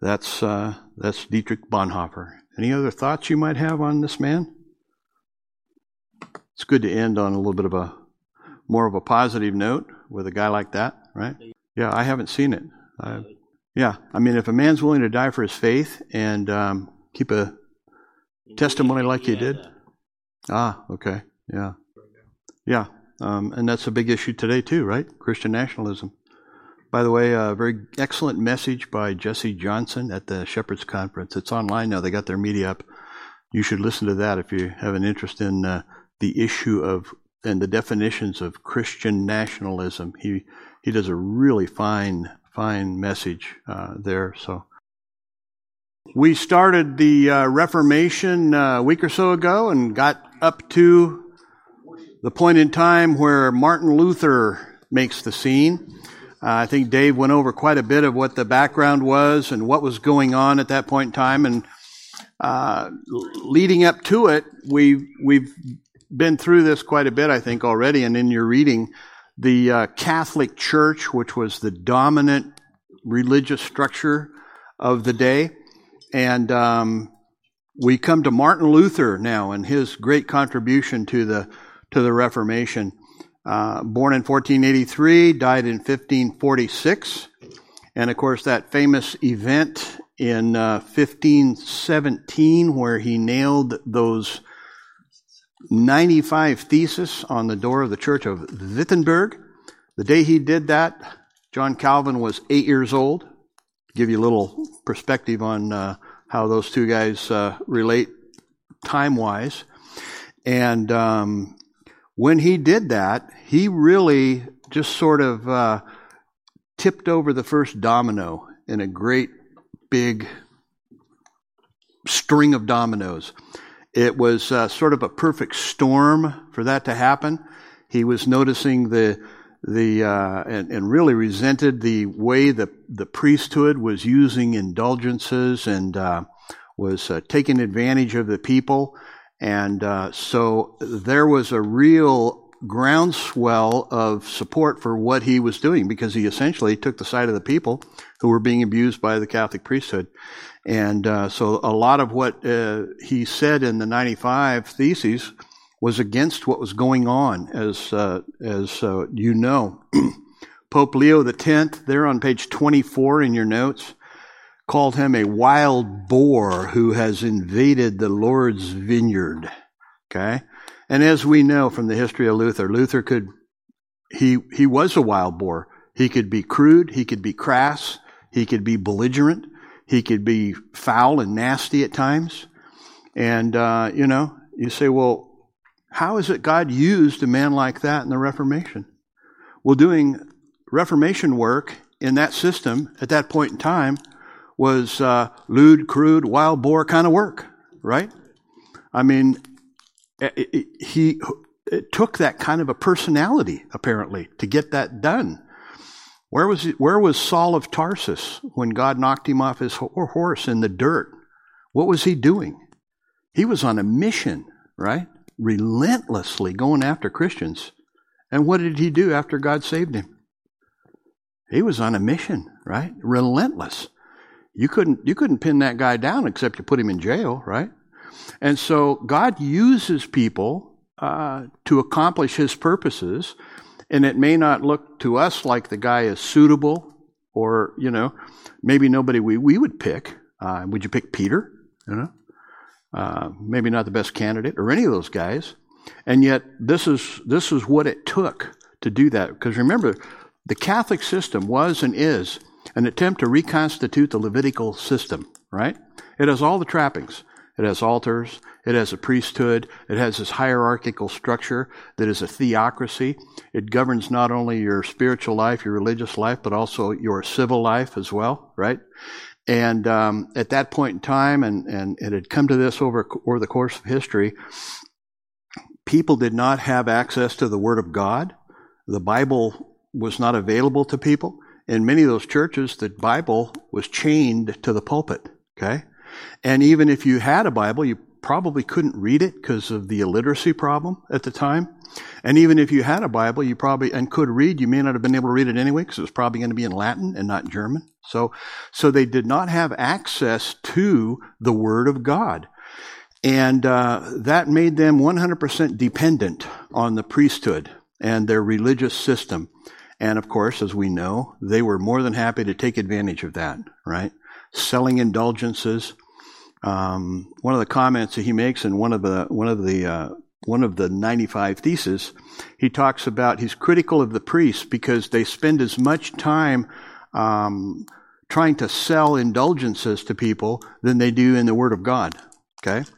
that's, uh, that's Dietrich Bonhoeffer. Any other thoughts you might have on this man? It's good to end on a little bit of a more of a positive note with a guy like that, right? Yeah, I haven't seen it. yeah, I mean, if a man's willing to die for his faith and um, keep a testimony like he did. Ah, okay. Yeah. Yeah. Um, and that's a big issue today, too, right? Christian nationalism. By the way, a very excellent message by Jesse Johnson at the Shepherds Conference. It's online now. They got their media up. You should listen to that if you have an interest in uh, the issue of and the definitions of Christian nationalism. He he does a really fine fine message uh, there. So we started the uh, Reformation uh, a week or so ago and got up to the point in time where Martin Luther makes the scene. Uh, I think Dave went over quite a bit of what the background was and what was going on at that point in time. And uh, leading up to it, we we've been through this quite a bit, I think, already, and in your reading, the uh, Catholic Church, which was the dominant religious structure of the day, and um, we come to Martin Luther now and his great contribution to the to the Reformation. Uh, born in 1483, died in 1546, and of course that famous event in uh, 1517 where he nailed those 95 theses on the door of the Church of Wittenberg. The day he did that, John Calvin was eight years old. Give you a little perspective on uh, how those two guys uh, relate time wise. And um, when he did that, he really just sort of uh, tipped over the first domino in a great big string of dominoes. It was uh, sort of a perfect storm for that to happen. He was noticing the the uh, and, and, really resented the way the the priesthood was using indulgences and uh, was uh, taking advantage of the people, and uh, so there was a real groundswell of support for what he was doing because he essentially took the side of the people who were being abused by the Catholic priesthood. And uh, so a lot of what uh, he said in the 95 Theses was against what was going on, as, uh, as uh, you know. Pope Leo X, there on page 24 in your notes, called him a wild boar who has invaded the Lord's vineyard. Okay? And as we know from the history of Luther, Luther could, he, he was a wild boar. He could be crude, he could be crass, he could be belligerent, he could be foul and nasty at times. And, uh, you know, you say, well, how is it God used a man like that in the Reformation? Well, doing Reformation work in that system at that point in time was uh, lewd, crude, wild boar kind of work, right? I mean, it, it, he it took that kind of a personality apparently to get that done. Where was he, where was Saul of Tarsus when God knocked him off his horse in the dirt? What was he doing? He was on a mission, right? Relentlessly going after Christians. And what did he do after God saved him? He was on a mission, right? Relentless. You couldn't you couldn't pin that guy down except you put him in jail, right? And so God uses people uh, to accomplish his purposes, and it may not look to us like the guy is suitable or, you know, maybe nobody we, we would pick. Uh, would you pick Peter? You know? Uh, maybe not the best candidate or any of those guys. And yet, this is, this is what it took to do that. Because remember, the Catholic system was and is an attempt to reconstitute the Levitical system, right? It has all the trappings. It has altars. It has a priesthood. It has this hierarchical structure that is a theocracy. It governs not only your spiritual life, your religious life, but also your civil life as well, right? And um, at that point in time, and, and it had come to this over, over the course of history, people did not have access to the Word of God. The Bible was not available to people. In many of those churches, the Bible was chained to the pulpit, okay? And even if you had a Bible, you probably couldn't read it because of the illiteracy problem at the time. And even if you had a Bible, you probably and could read, you may not have been able to read it anyway because it was probably going to be in Latin and not German. So, so they did not have access to the Word of God. And uh, that made them 100% dependent on the priesthood and their religious system. And of course, as we know, they were more than happy to take advantage of that, right? Selling indulgences, um, one of the comments that he makes in one of the one of the uh, one of the 95 theses, he talks about he's critical of the priests because they spend as much time um, trying to sell indulgences to people than they do in the Word of God. Okay,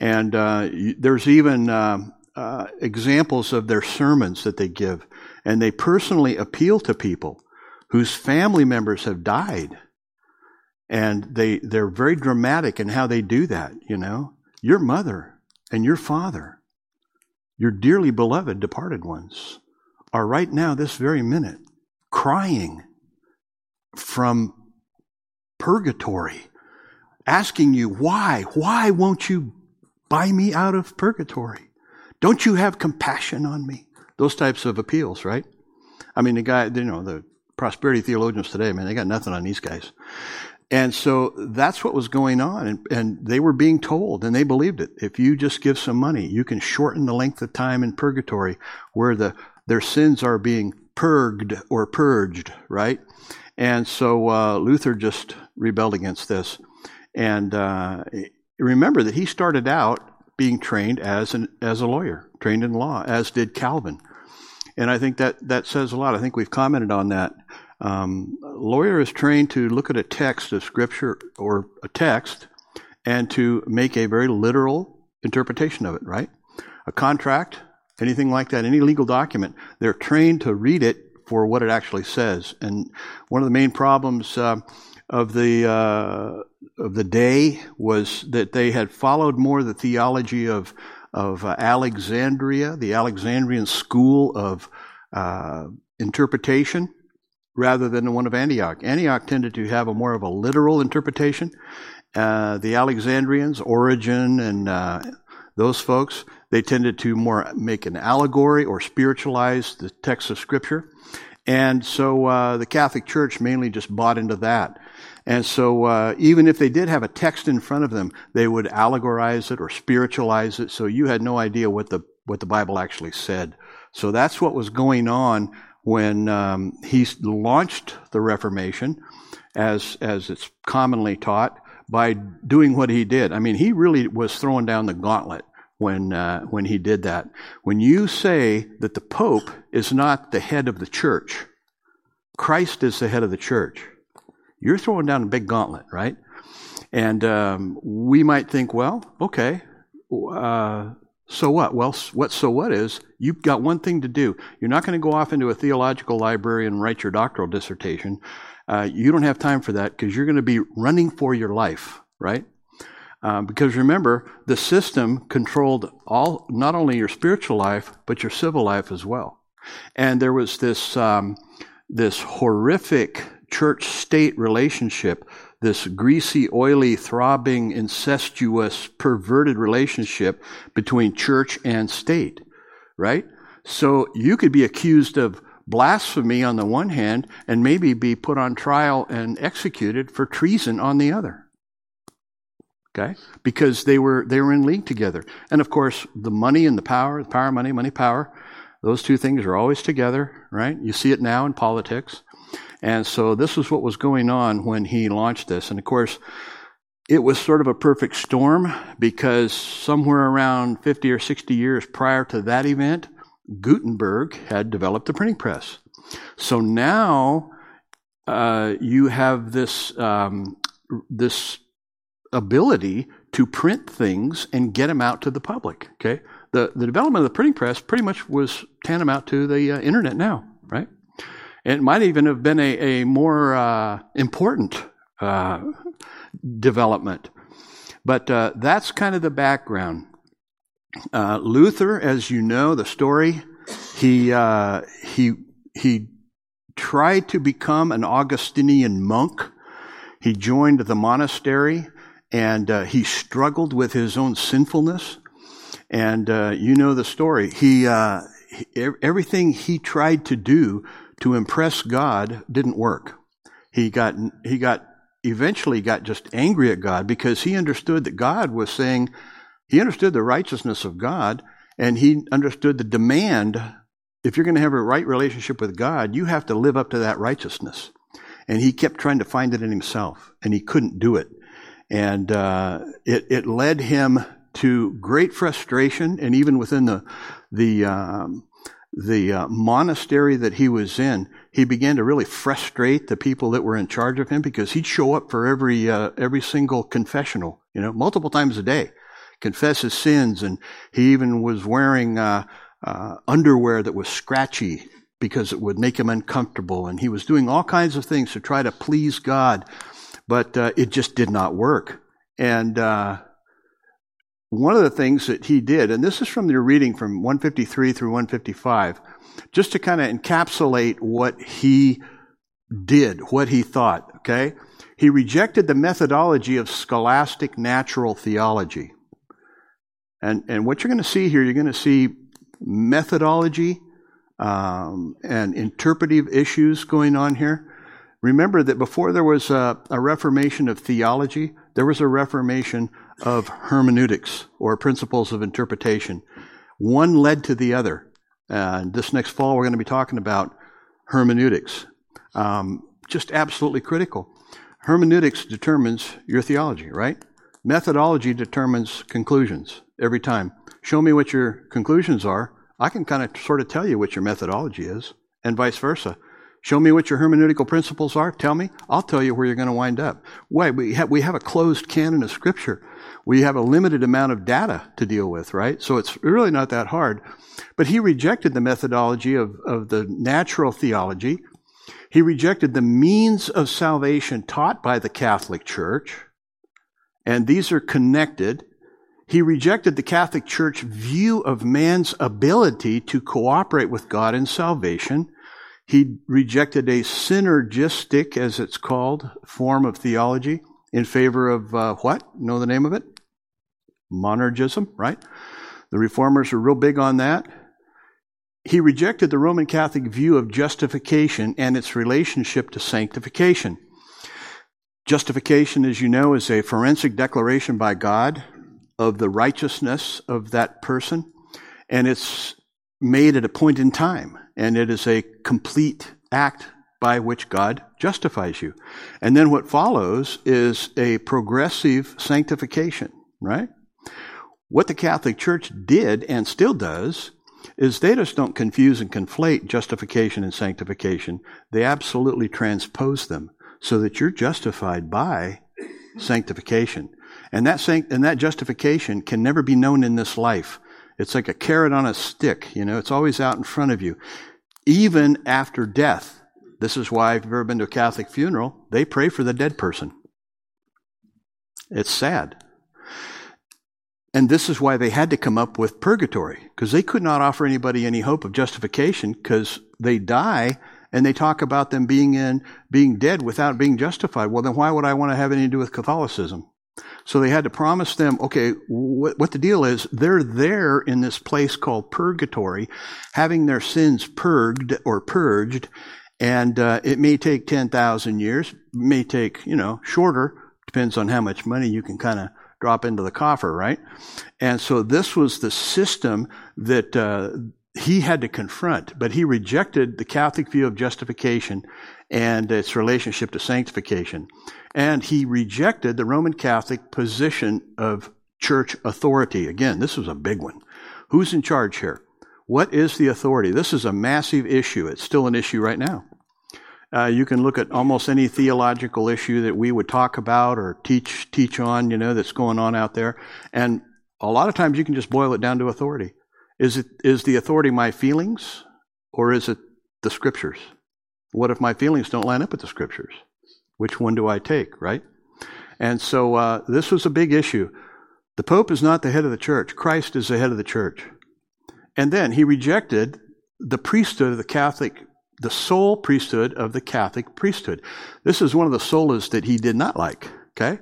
and uh, there's even uh, uh, examples of their sermons that they give, and they personally appeal to people whose family members have died and they, they're very dramatic in how they do that, you know. Your mother and your father, your dearly beloved departed ones, are right now, this very minute, crying from purgatory, asking you, why? Why won't you buy me out of purgatory? Don't you have compassion on me? Those types of appeals, right? I mean, the guy, you know, the prosperity theologians today, man, they got nothing on these guys. And so that's what was going on. And, and, they were being told, and they believed it. If you just give some money, you can shorten the length of time in purgatory where the, their sins are being purged or purged, right? And so uh, Luther just rebelled against this. And uh, remember that he started out being trained as, an, as a lawyer, trained in law, as did Calvin. And I think that, that says a lot. I think we've commented on that. Um, lawyer is trained to look at a text of Scripture or a text and to make a very literal interpretation of it, right? A contract, anything like that, any legal document, they're trained to read it for what it actually says. And one of the main problems uh, of the uh, of the day was that they had followed more the theology of of uh, Alexandria, the Alexandrian school of uh, interpretation, rather than the one of Antioch. Antioch tended to have a more of a literal interpretation. Uh, the Alexandrians, Origen, and uh, those folks, they tended to more make an allegory or spiritualize the text of Scripture. And so uh, the Catholic Church mainly just bought into that. And so uh, even if they did have a text in front of them, they would allegorize it or spiritualize it, so you had no idea what the what the Bible actually said. So that's what was going on when um, he launched the Reformation, as as it's commonly taught, by doing what he did. I mean, he really was throwing down the gauntlet when uh, when he did that. When you say that the Pope is not the head of the church, Christ is the head of the church. You're throwing down a big gauntlet, right? And um, we might think, well, okay, uh, so what? Well, what so what is you've got one thing to do. You're not going to go off into a theological library and write your doctoral dissertation. Uh, you don't have time for that because you're going to be running for your life, right? Um, because remember, the system controlled all, not only your spiritual life, but your civil life as well. And there was this, um, this horrific church state relationship, this greasy, oily, throbbing, incestuous, perverted relationship between church and state, right? So you could be accused of blasphemy on the one hand and maybe be put on trial and executed for treason on the other. Okay? Because they were, they were in league together. And of course, the money and the power, the power, money, money, power, those two things are always together, right? You see it now in politics. And so this is what was going on when he launched this. And of course, it was sort of a perfect storm because somewhere around 50 or 60 years prior to that event, Gutenberg had developed the printing press. So now uh, you have this um, this ability to print things and get them out to the public. Okay, the the development of the printing press pretty much was tantamount to the uh, internet now? It might even have been a, a more uh, important uh, development. But uh, that's kind of the background. Uh, Luther, as you know, the story, he, uh, he, he tried to become an Augustinian monk. He joined the monastery and uh, he struggled with his own sinfulness. And you know the story. He, everything he tried to do to impress God didn't work. He got, he got, eventually got just angry at God because he understood that God was saying, he understood the righteousness of God and he understood the demand. If you're going to have a right relationship with God, you have to live up to that righteousness. And he kept trying to find it in himself and he couldn't do it. And, uh, it, it led him to great frustration and even within the, the, um, the uh, monastery that he was in, he began to really frustrate the people that were in charge of him because he'd show up for every uh, every single confessional, you know, multiple times a day, confess his sins, and he even was wearing uh, uh underwear that was scratchy because it would make him uncomfortable, and he was doing all kinds of things to try to please God, but uh, it just did not work, and uh, one of the things that he did, and this is from your reading from 153 through 155, just to kind of encapsulate what he did, what he thought, okay? He rejected the methodology of scholastic natural theology. And, and what you're going to see here, you're going to see methodology um, and interpretive issues going on here. Remember that before there was a, a reformation of theology, there was a reformation of hermeneutics or principles of interpretation. One led to the other. Uh, this next fall, we're going to be talking about hermeneutics. Um, just absolutely critical. Hermeneutics determines your theology, right? Methodology determines conclusions every time. Show me what your conclusions are. I can kind of sort of tell you what your methodology is, and vice versa. Show me what your hermeneutical principles are. Tell me. I'll tell you where you're going to wind up. Why? We have, we have a closed canon of Scripture. We have a limited amount of data to deal with, right? So it's really not that hard. But he rejected the methodology of, of the natural theology. He rejected the means of salvation taught by the Catholic Church. And these are connected. He rejected the Catholic Church view of man's ability to cooperate with God in salvation. He rejected a synergistic, as it's called, form of theology in favor of uh, what? Know the name of it? Monergism, right? The reformers are real big on that. He rejected the Roman Catholic view of justification and its relationship to sanctification. Justification, as you know, is a forensic declaration by God of the righteousness of that person, and it's made at a point in time and it is a complete act by which God justifies you. And then what follows is a progressive sanctification, right? What the Catholic Church did and still does is they just don't confuse and conflate justification and sanctification. They absolutely transpose them so that you're justified by sanctification. And that, sanct- and that justification can never be known in this life. It's like a carrot on a stick, you know, it's always out in front of you even after death. This is why, if you've ever been to a Catholic funeral, they pray for the dead person. It's sad. And this is why they had to come up with purgatory, because they could not offer anybody any hope of justification, because they die and they talk about them being in being dead without being justified. Well, then why would I want to have anything to do with Catholicism? So they had to promise them, okay, what, what, the deal is, they're there in this place called purgatory, having their sins purged or purged, and uh, it may take 10,000 years, may take, you know, shorter, depends on how much money you can kind of drop into the coffer, right? And so this was the system that uh, he had to confront, but he rejected the Catholic view of justification and its relationship to sanctification. And he rejected the Roman Catholic position of church authority. Again, this was a big one. Who's in charge here? What is the authority? This is a massive issue. It's still an issue right now. Uh, you can look at almost any theological issue that we would talk about or teach teach on, you know, that's going on out there, and a lot of times you can just boil it down to authority. Is it is the authority my feelings, or is it the scriptures? What if my feelings don't line up with the scriptures? Which one do I take, right? And so uh, this was a big issue. The Pope is not the head of the church, Christ is the head of the church. And then he rejected the priesthood of the Catholic, the sole priesthood of the Catholic priesthood. This is one of the solas that he did not like, okay?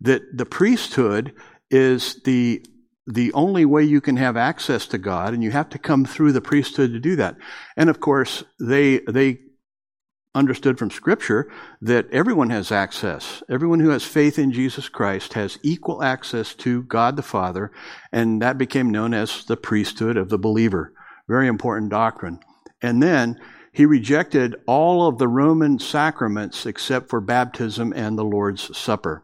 That the priesthood is the the only way you can have access to God, and you have to come through the priesthood to do that. And of course, they they understood from Scripture that everyone has access. Everyone who has faith in Jesus Christ has equal access to God the Father, and that became known as the priesthood of the believer. Very important doctrine. And then he rejected all of the Roman sacraments except for baptism and the Lord's Supper.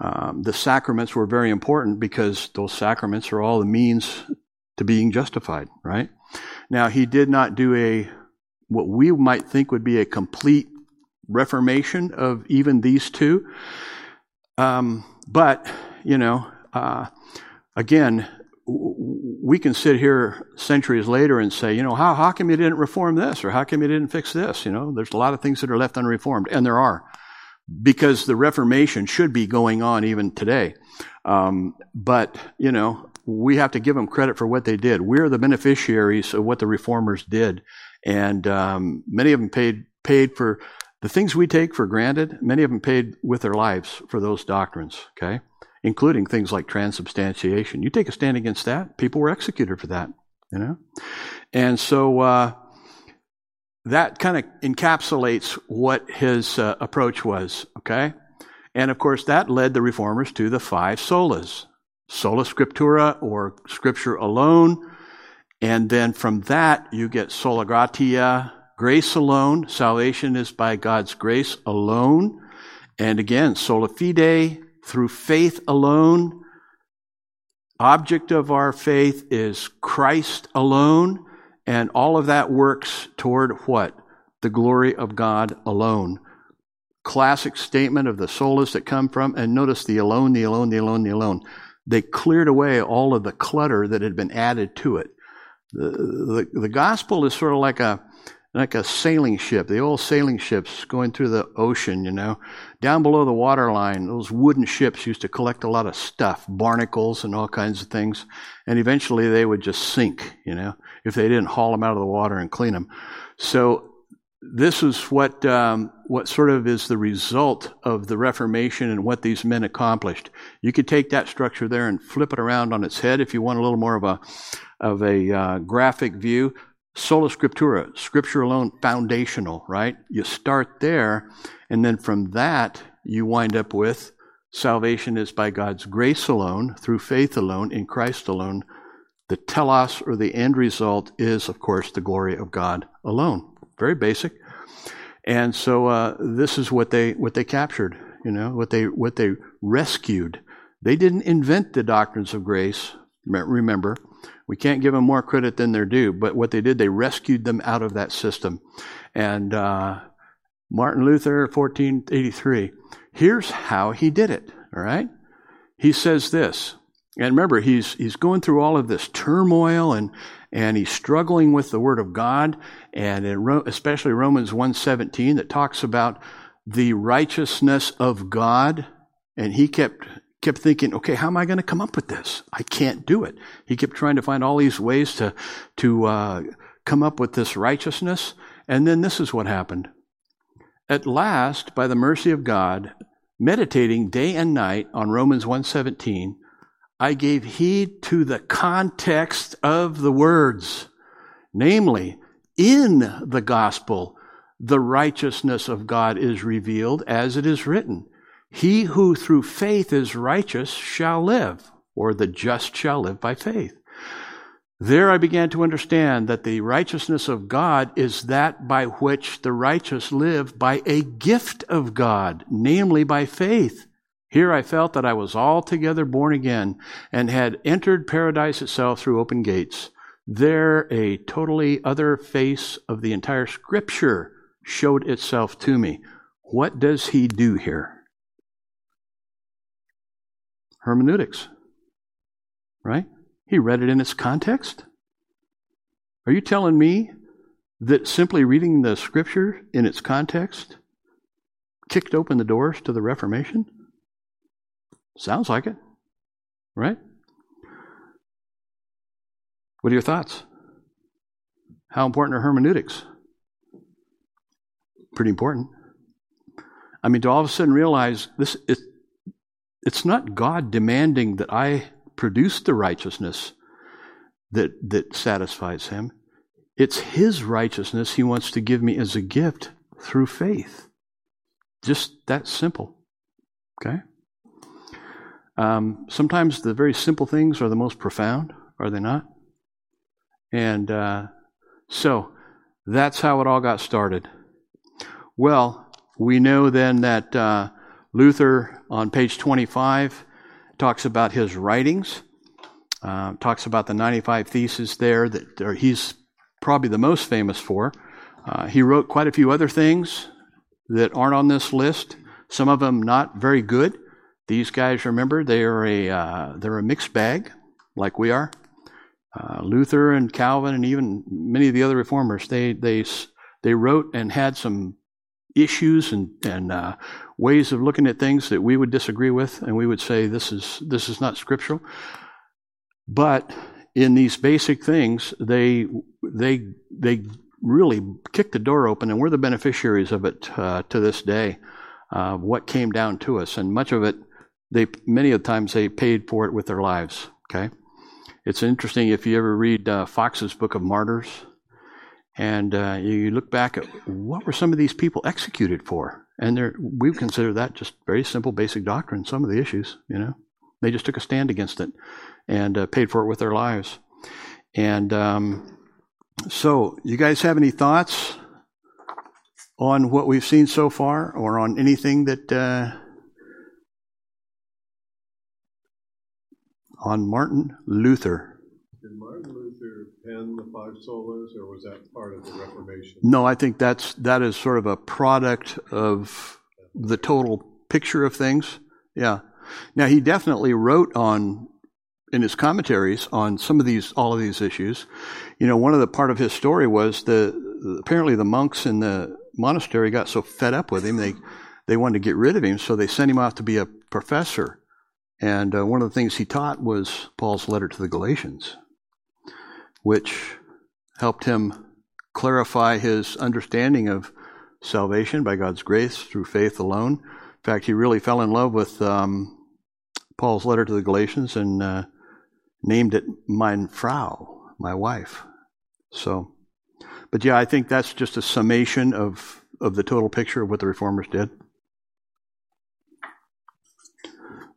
Um, the sacraments were very important because those sacraments are all the means to being justified, right? Now, he did not do a what we might think would be a complete reformation of even these two. Um, but, you know, uh, again, we can sit here centuries later and say, you know, how, how come you didn't reform this or how come you didn't fix this? You know, there's a lot of things that are left unreformed, and there are, because the Reformation should be going on even today. Um, but, you know, we have to give them credit for what they did. We're the beneficiaries of what the reformers did and um, many of them paid paid for the things we take for granted. Many of them paid with their lives for those doctrines. Okay, including things like transubstantiation. You take a stand against that, people were executed for that, you know? And so uh, that kind of encapsulates what his uh, approach was, okay? And of course, that led the reformers to the five solas sola scriptura, or scripture alone. And then from that, you get sola gratia, grace alone. Salvation is by God's grace alone. And again, sola fide, through faith alone. Object of our faith is Christ alone. And all of that works toward what? The glory of God alone. Classic statement of the solas that come from, and notice the alone, the alone, the alone, the alone. They cleared away all of the clutter that had been added to it. The, the, the gospel is sort of like a, like a sailing ship, the old sailing ships going through the ocean, you know. Down below the waterline, those wooden ships used to collect a lot of stuff, barnacles and all kinds of things, and eventually they would just sink, you know, if they didn't haul them out of the water and clean them. So this is what um, what sort of is the result of the Reformation and what these men accomplished. You could take that structure there and flip it around on its head if you want a little more of a of a uh, graphic view. Sola Scriptura, Scripture alone, foundational, right? You start there, and then from that you wind up with salvation is by God's grace alone, through faith alone, in Christ alone. The telos or the end result is, of course, the glory of God alone. Very basic. And so uh, this is what they what they captured. You know what they what they rescued. They didn't invent the doctrines of grace. Remember, we can't give them more credit than they're due. But what they did, they rescued them out of that system. And uh, Martin Luther, 1483. Here's how he did it. All right, he says this. And remember, he's he's going through all of this turmoil and and he's struggling with the Word of God, and especially Romans 1.17 that talks about the righteousness of God, and he kept kept thinking, okay, how am I going to come up with this? I can't do it. He kept trying to find all these ways to to uh, come up with this righteousness, and then this is what happened. At last, by the mercy of God, meditating day and night on Romans 1:17, I gave heed to the context of the words, namely, in the gospel, the righteousness of God is revealed as it is written. He who through faith is righteous shall live, or the just shall live by faith. There I began to understand that the righteousness of God is that by which the righteous live by a gift of God, namely by faith. Here I felt that I was altogether born again and had entered paradise itself through open gates. There, a totally other face of the entire scripture showed itself to me. What does he do here? Hermeneutics. Right? He read it in its context. Are you telling me that simply reading the scripture in its context kicked open the doors to the Reformation? Sounds like it, right? What are your thoughts? How important are hermeneutics? Pretty important. I mean, to all of a sudden realize this, it, it's not God demanding that I produce the righteousness that, that satisfies Him. It's His righteousness He wants to give me as a gift through faith. Just that simple. Okay? Um, sometimes the very simple things are the most profound, are they not? And uh, so that's how it all got started. Well, we know then that uh, Luther on page 25 talks about his writings, uh, talks about the 95 theses there that he's probably the most famous for. Uh, he wrote quite a few other things that aren't on this list, some of them not very good. These guys, remember, they are a uh, they're a mixed bag, like we are. Uh, Luther and Calvin and even many of the other reformers, they they they wrote and had some issues and and uh, ways of looking at things that we would disagree with, and we would say this is this is not scriptural. But in these basic things, they they they really kicked the door open, and we're the beneficiaries of it uh, to this day. Uh, what came down to us, and much of it they many of the times they paid for it with their lives. Okay, it's interesting if you ever read uh, Foxe's Book of Martyrs, and uh, you look back at what were some of these people executed for, and we consider that just very simple, basic doctrine. Some of the issues, you know, they just took a stand against it and uh, paid for it with their lives. And um, so, you guys have any thoughts on what we've seen so far, or on anything that uh, on Martin Luther? The five solas, or was that part of the Reformation? No, I think that's that is sort of a product of the total picture of things. Yeah. Now he definitely wrote on in his commentaries on some of these, all of these issues. You know, one of the part of his story was the apparently the monks in the monastery got so fed up with him they they wanted to get rid of him, so they sent him off to be a professor. And uh, one of the things he taught was Paul's letter to the Galatians, which helped him clarify his understanding of salvation by God's grace through faith alone. In fact, he really fell in love with um, Paul's letter to the Galatians and uh, named it Mein Frau, my wife. So, but yeah, I think that's just a summation of, of the total picture of what the reformers did.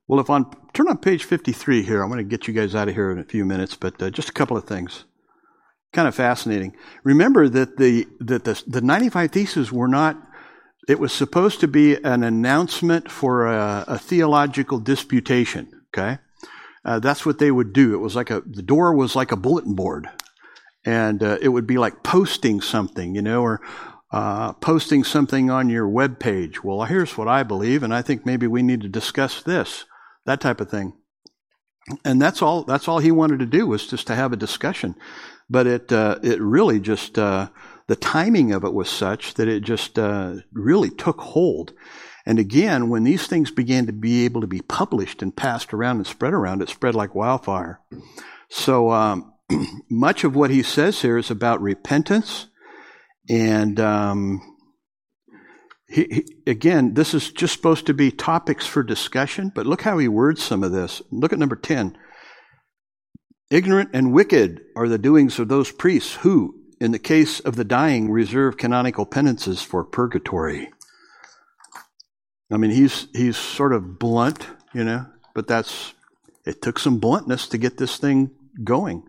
Well, if on turn on page 53 here, I'm going to get you guys out of here in a few minutes, but uh, just a couple of things. Kind of fascinating. Remember that the that the, the 95 theses were not. It was supposed to be an announcement for a, a theological disputation. Okay, uh, that's what they would do. It was like a, the door was like a bulletin board. And uh, it would be like posting something, you know, or uh, posting something on your web page. Well, here's what I believe, and I think maybe we need to discuss this, that type of thing. And that's all. That's all he wanted to do was just to have a discussion. But it uh, it really just uh, the timing of it was such that it just uh, really took hold. And again, when these things began to be able to be published and passed around and spread around, it spread like wildfire. So um, much of what he says here is about repentance. And um, he, he, again, this is just supposed to be topics for discussion, but look how he words some of this. Look at number 10. Ignorant and wicked are the doings of those priests who, in the case of the dying, reserve canonical penances for purgatory. I mean, he's he's sort of blunt, you know, but that's it took some bluntness to get this thing going.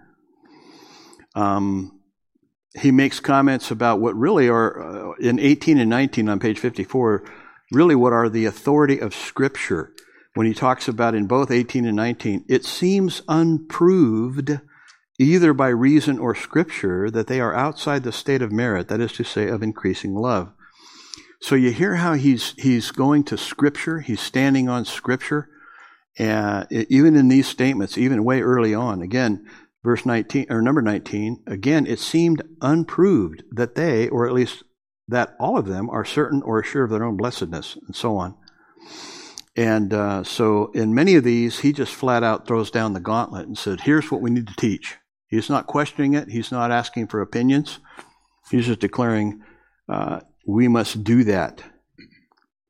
Um, he makes comments about what really are uh, in 18 and 19 on page 54, really what are the authority of Scripture. When he talks about in both 18 and 19, it seems unproved either by reason or Scripture that they are outside the state of merit, that is to say, of increasing love. So you hear how he's he's going to Scripture. He's standing on Scripture, uh, even in these statements, even way early on. Again, verse nineteen or number nineteen. Again, it seemed unproved that they, or at least that all of them, are certain or sure of their own blessedness, and so on. And uh, so, in many of these, he just flat out throws down the gauntlet and said, "Here's what we need to teach." He's not questioning it. He's not asking for opinions. He's just declaring. Uh, we must do that.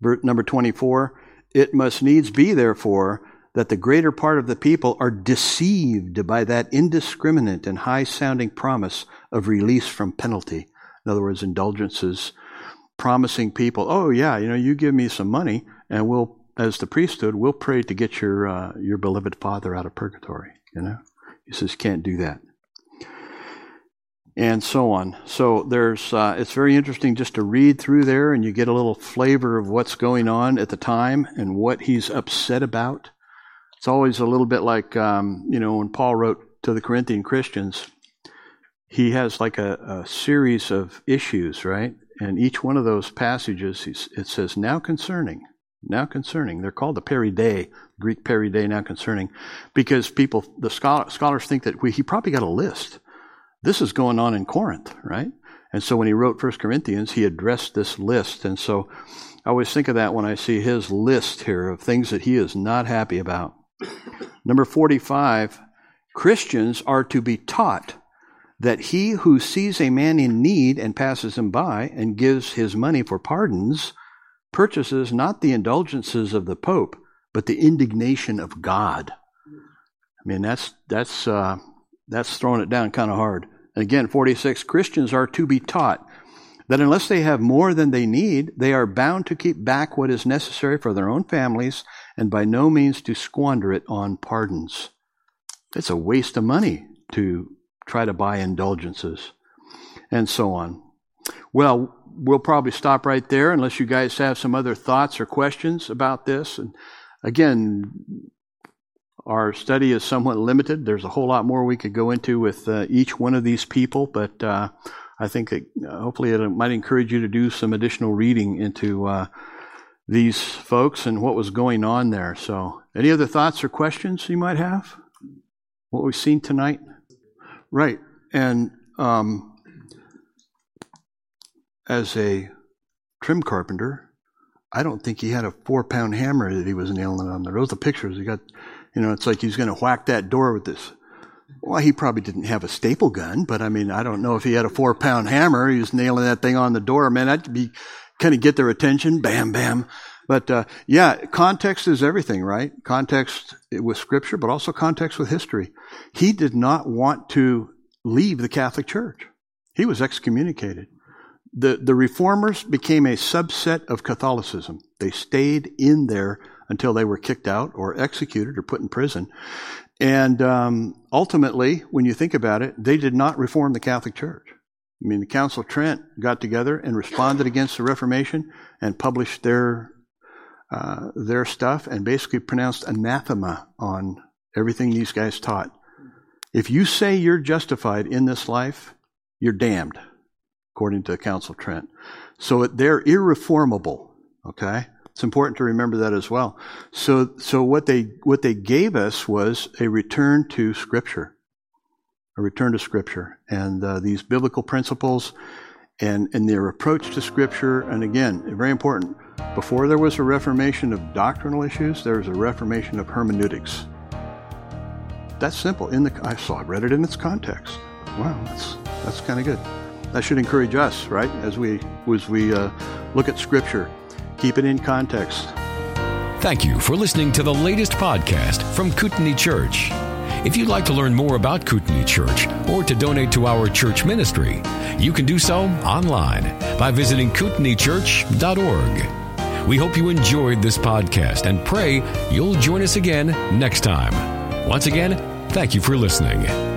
Number 24, it must needs be, therefore, that the greater part of the people are deceived by that indiscriminate and high sounding promise of release from penalty. In other words, indulgences, promising people, oh, yeah, you know, you give me some money, and we'll, as the priesthood, we'll pray to get your, uh, your beloved father out of purgatory. You know? He says, can't do that and so on. So there's uh, it's very interesting just to read through there, and you get a little flavor of what's going on at the time and what he's upset about. It's always a little bit like um, you know when Paul wrote to the Corinthian Christians, he has like a, a series of issues, right? And each one of those passages, it says now concerning. Now concerning. They're called the peri de, Greek peri de, now concerning, because people, the scholar, scholars think that we, he probably got a list this is going on in Corinth, right? And so when he wrote First Corinthians, he addressed this list. And so I always think of that when I see his list here of things that he is not happy about. Number 45 Christians are to be taught that he who sees a man in need and passes him by and gives his money for pardons purchases not the indulgences of the Pope, but the indignation of God. I mean, that's, that's, uh, that's throwing it down kind of hard. And again, 46 Christians are to be taught that unless they have more than they need, they are bound to keep back what is necessary for their own families and by no means to squander it on pardons. It's a waste of money to try to buy indulgences and so on. Well, we'll probably stop right there unless you guys have some other thoughts or questions about this. And again, our study is somewhat limited. There's a whole lot more we could go into with uh, each one of these people, but uh, I think that uh, hopefully it might encourage you to do some additional reading into uh, these folks and what was going on there. So, any other thoughts or questions you might have? What we've seen tonight? Right. And um, as a trim carpenter, I don't think he had a four pound hammer that he was nailing on there. Those are pictures. He got, you know, it's like he's going to whack that door with this. Well, he probably didn't have a staple gun, but I mean, I don't know if he had a four pound hammer. He was nailing that thing on the door. Man, that'd be kind of get their attention. Bam, bam. But uh, yeah, context is everything, right? Context with Scripture, but also context with history. He did not want to leave the Catholic Church. He was excommunicated. The, the reformers became a subset of Catholicism. They stayed in there until they were kicked out or executed or put in prison. And um, ultimately, when you think about it, they did not reform the Catholic Church. I mean, the Council of Trent got together and responded against the Reformation and published their uh, their stuff and basically pronounced anathema on everything these guys taught. If you say you're justified in this life, you're damned, according to Council Trent. So they're irreformable. Okay, it's important to remember that as well. So, so what they what they gave us was a return to Scripture, a return to Scripture, and uh, these biblical principles, and and their approach to Scripture. And again, very important before there was a reformation of doctrinal issues, there was a reformation of hermeneutics. That's simple. In the I saw, I read it in its context. Wow, that's that's kind of good. That should encourage us, right? As we as we uh, look at Scripture, keep it in context. Thank you for listening to the latest podcast from Kootenai Church. If you'd like to learn more about Kootenai Church or to donate to our church ministry, you can do so online by visiting kootenaichurch.org. We hope you enjoyed this podcast and pray you'll join us again next time. Once again, thank you for listening.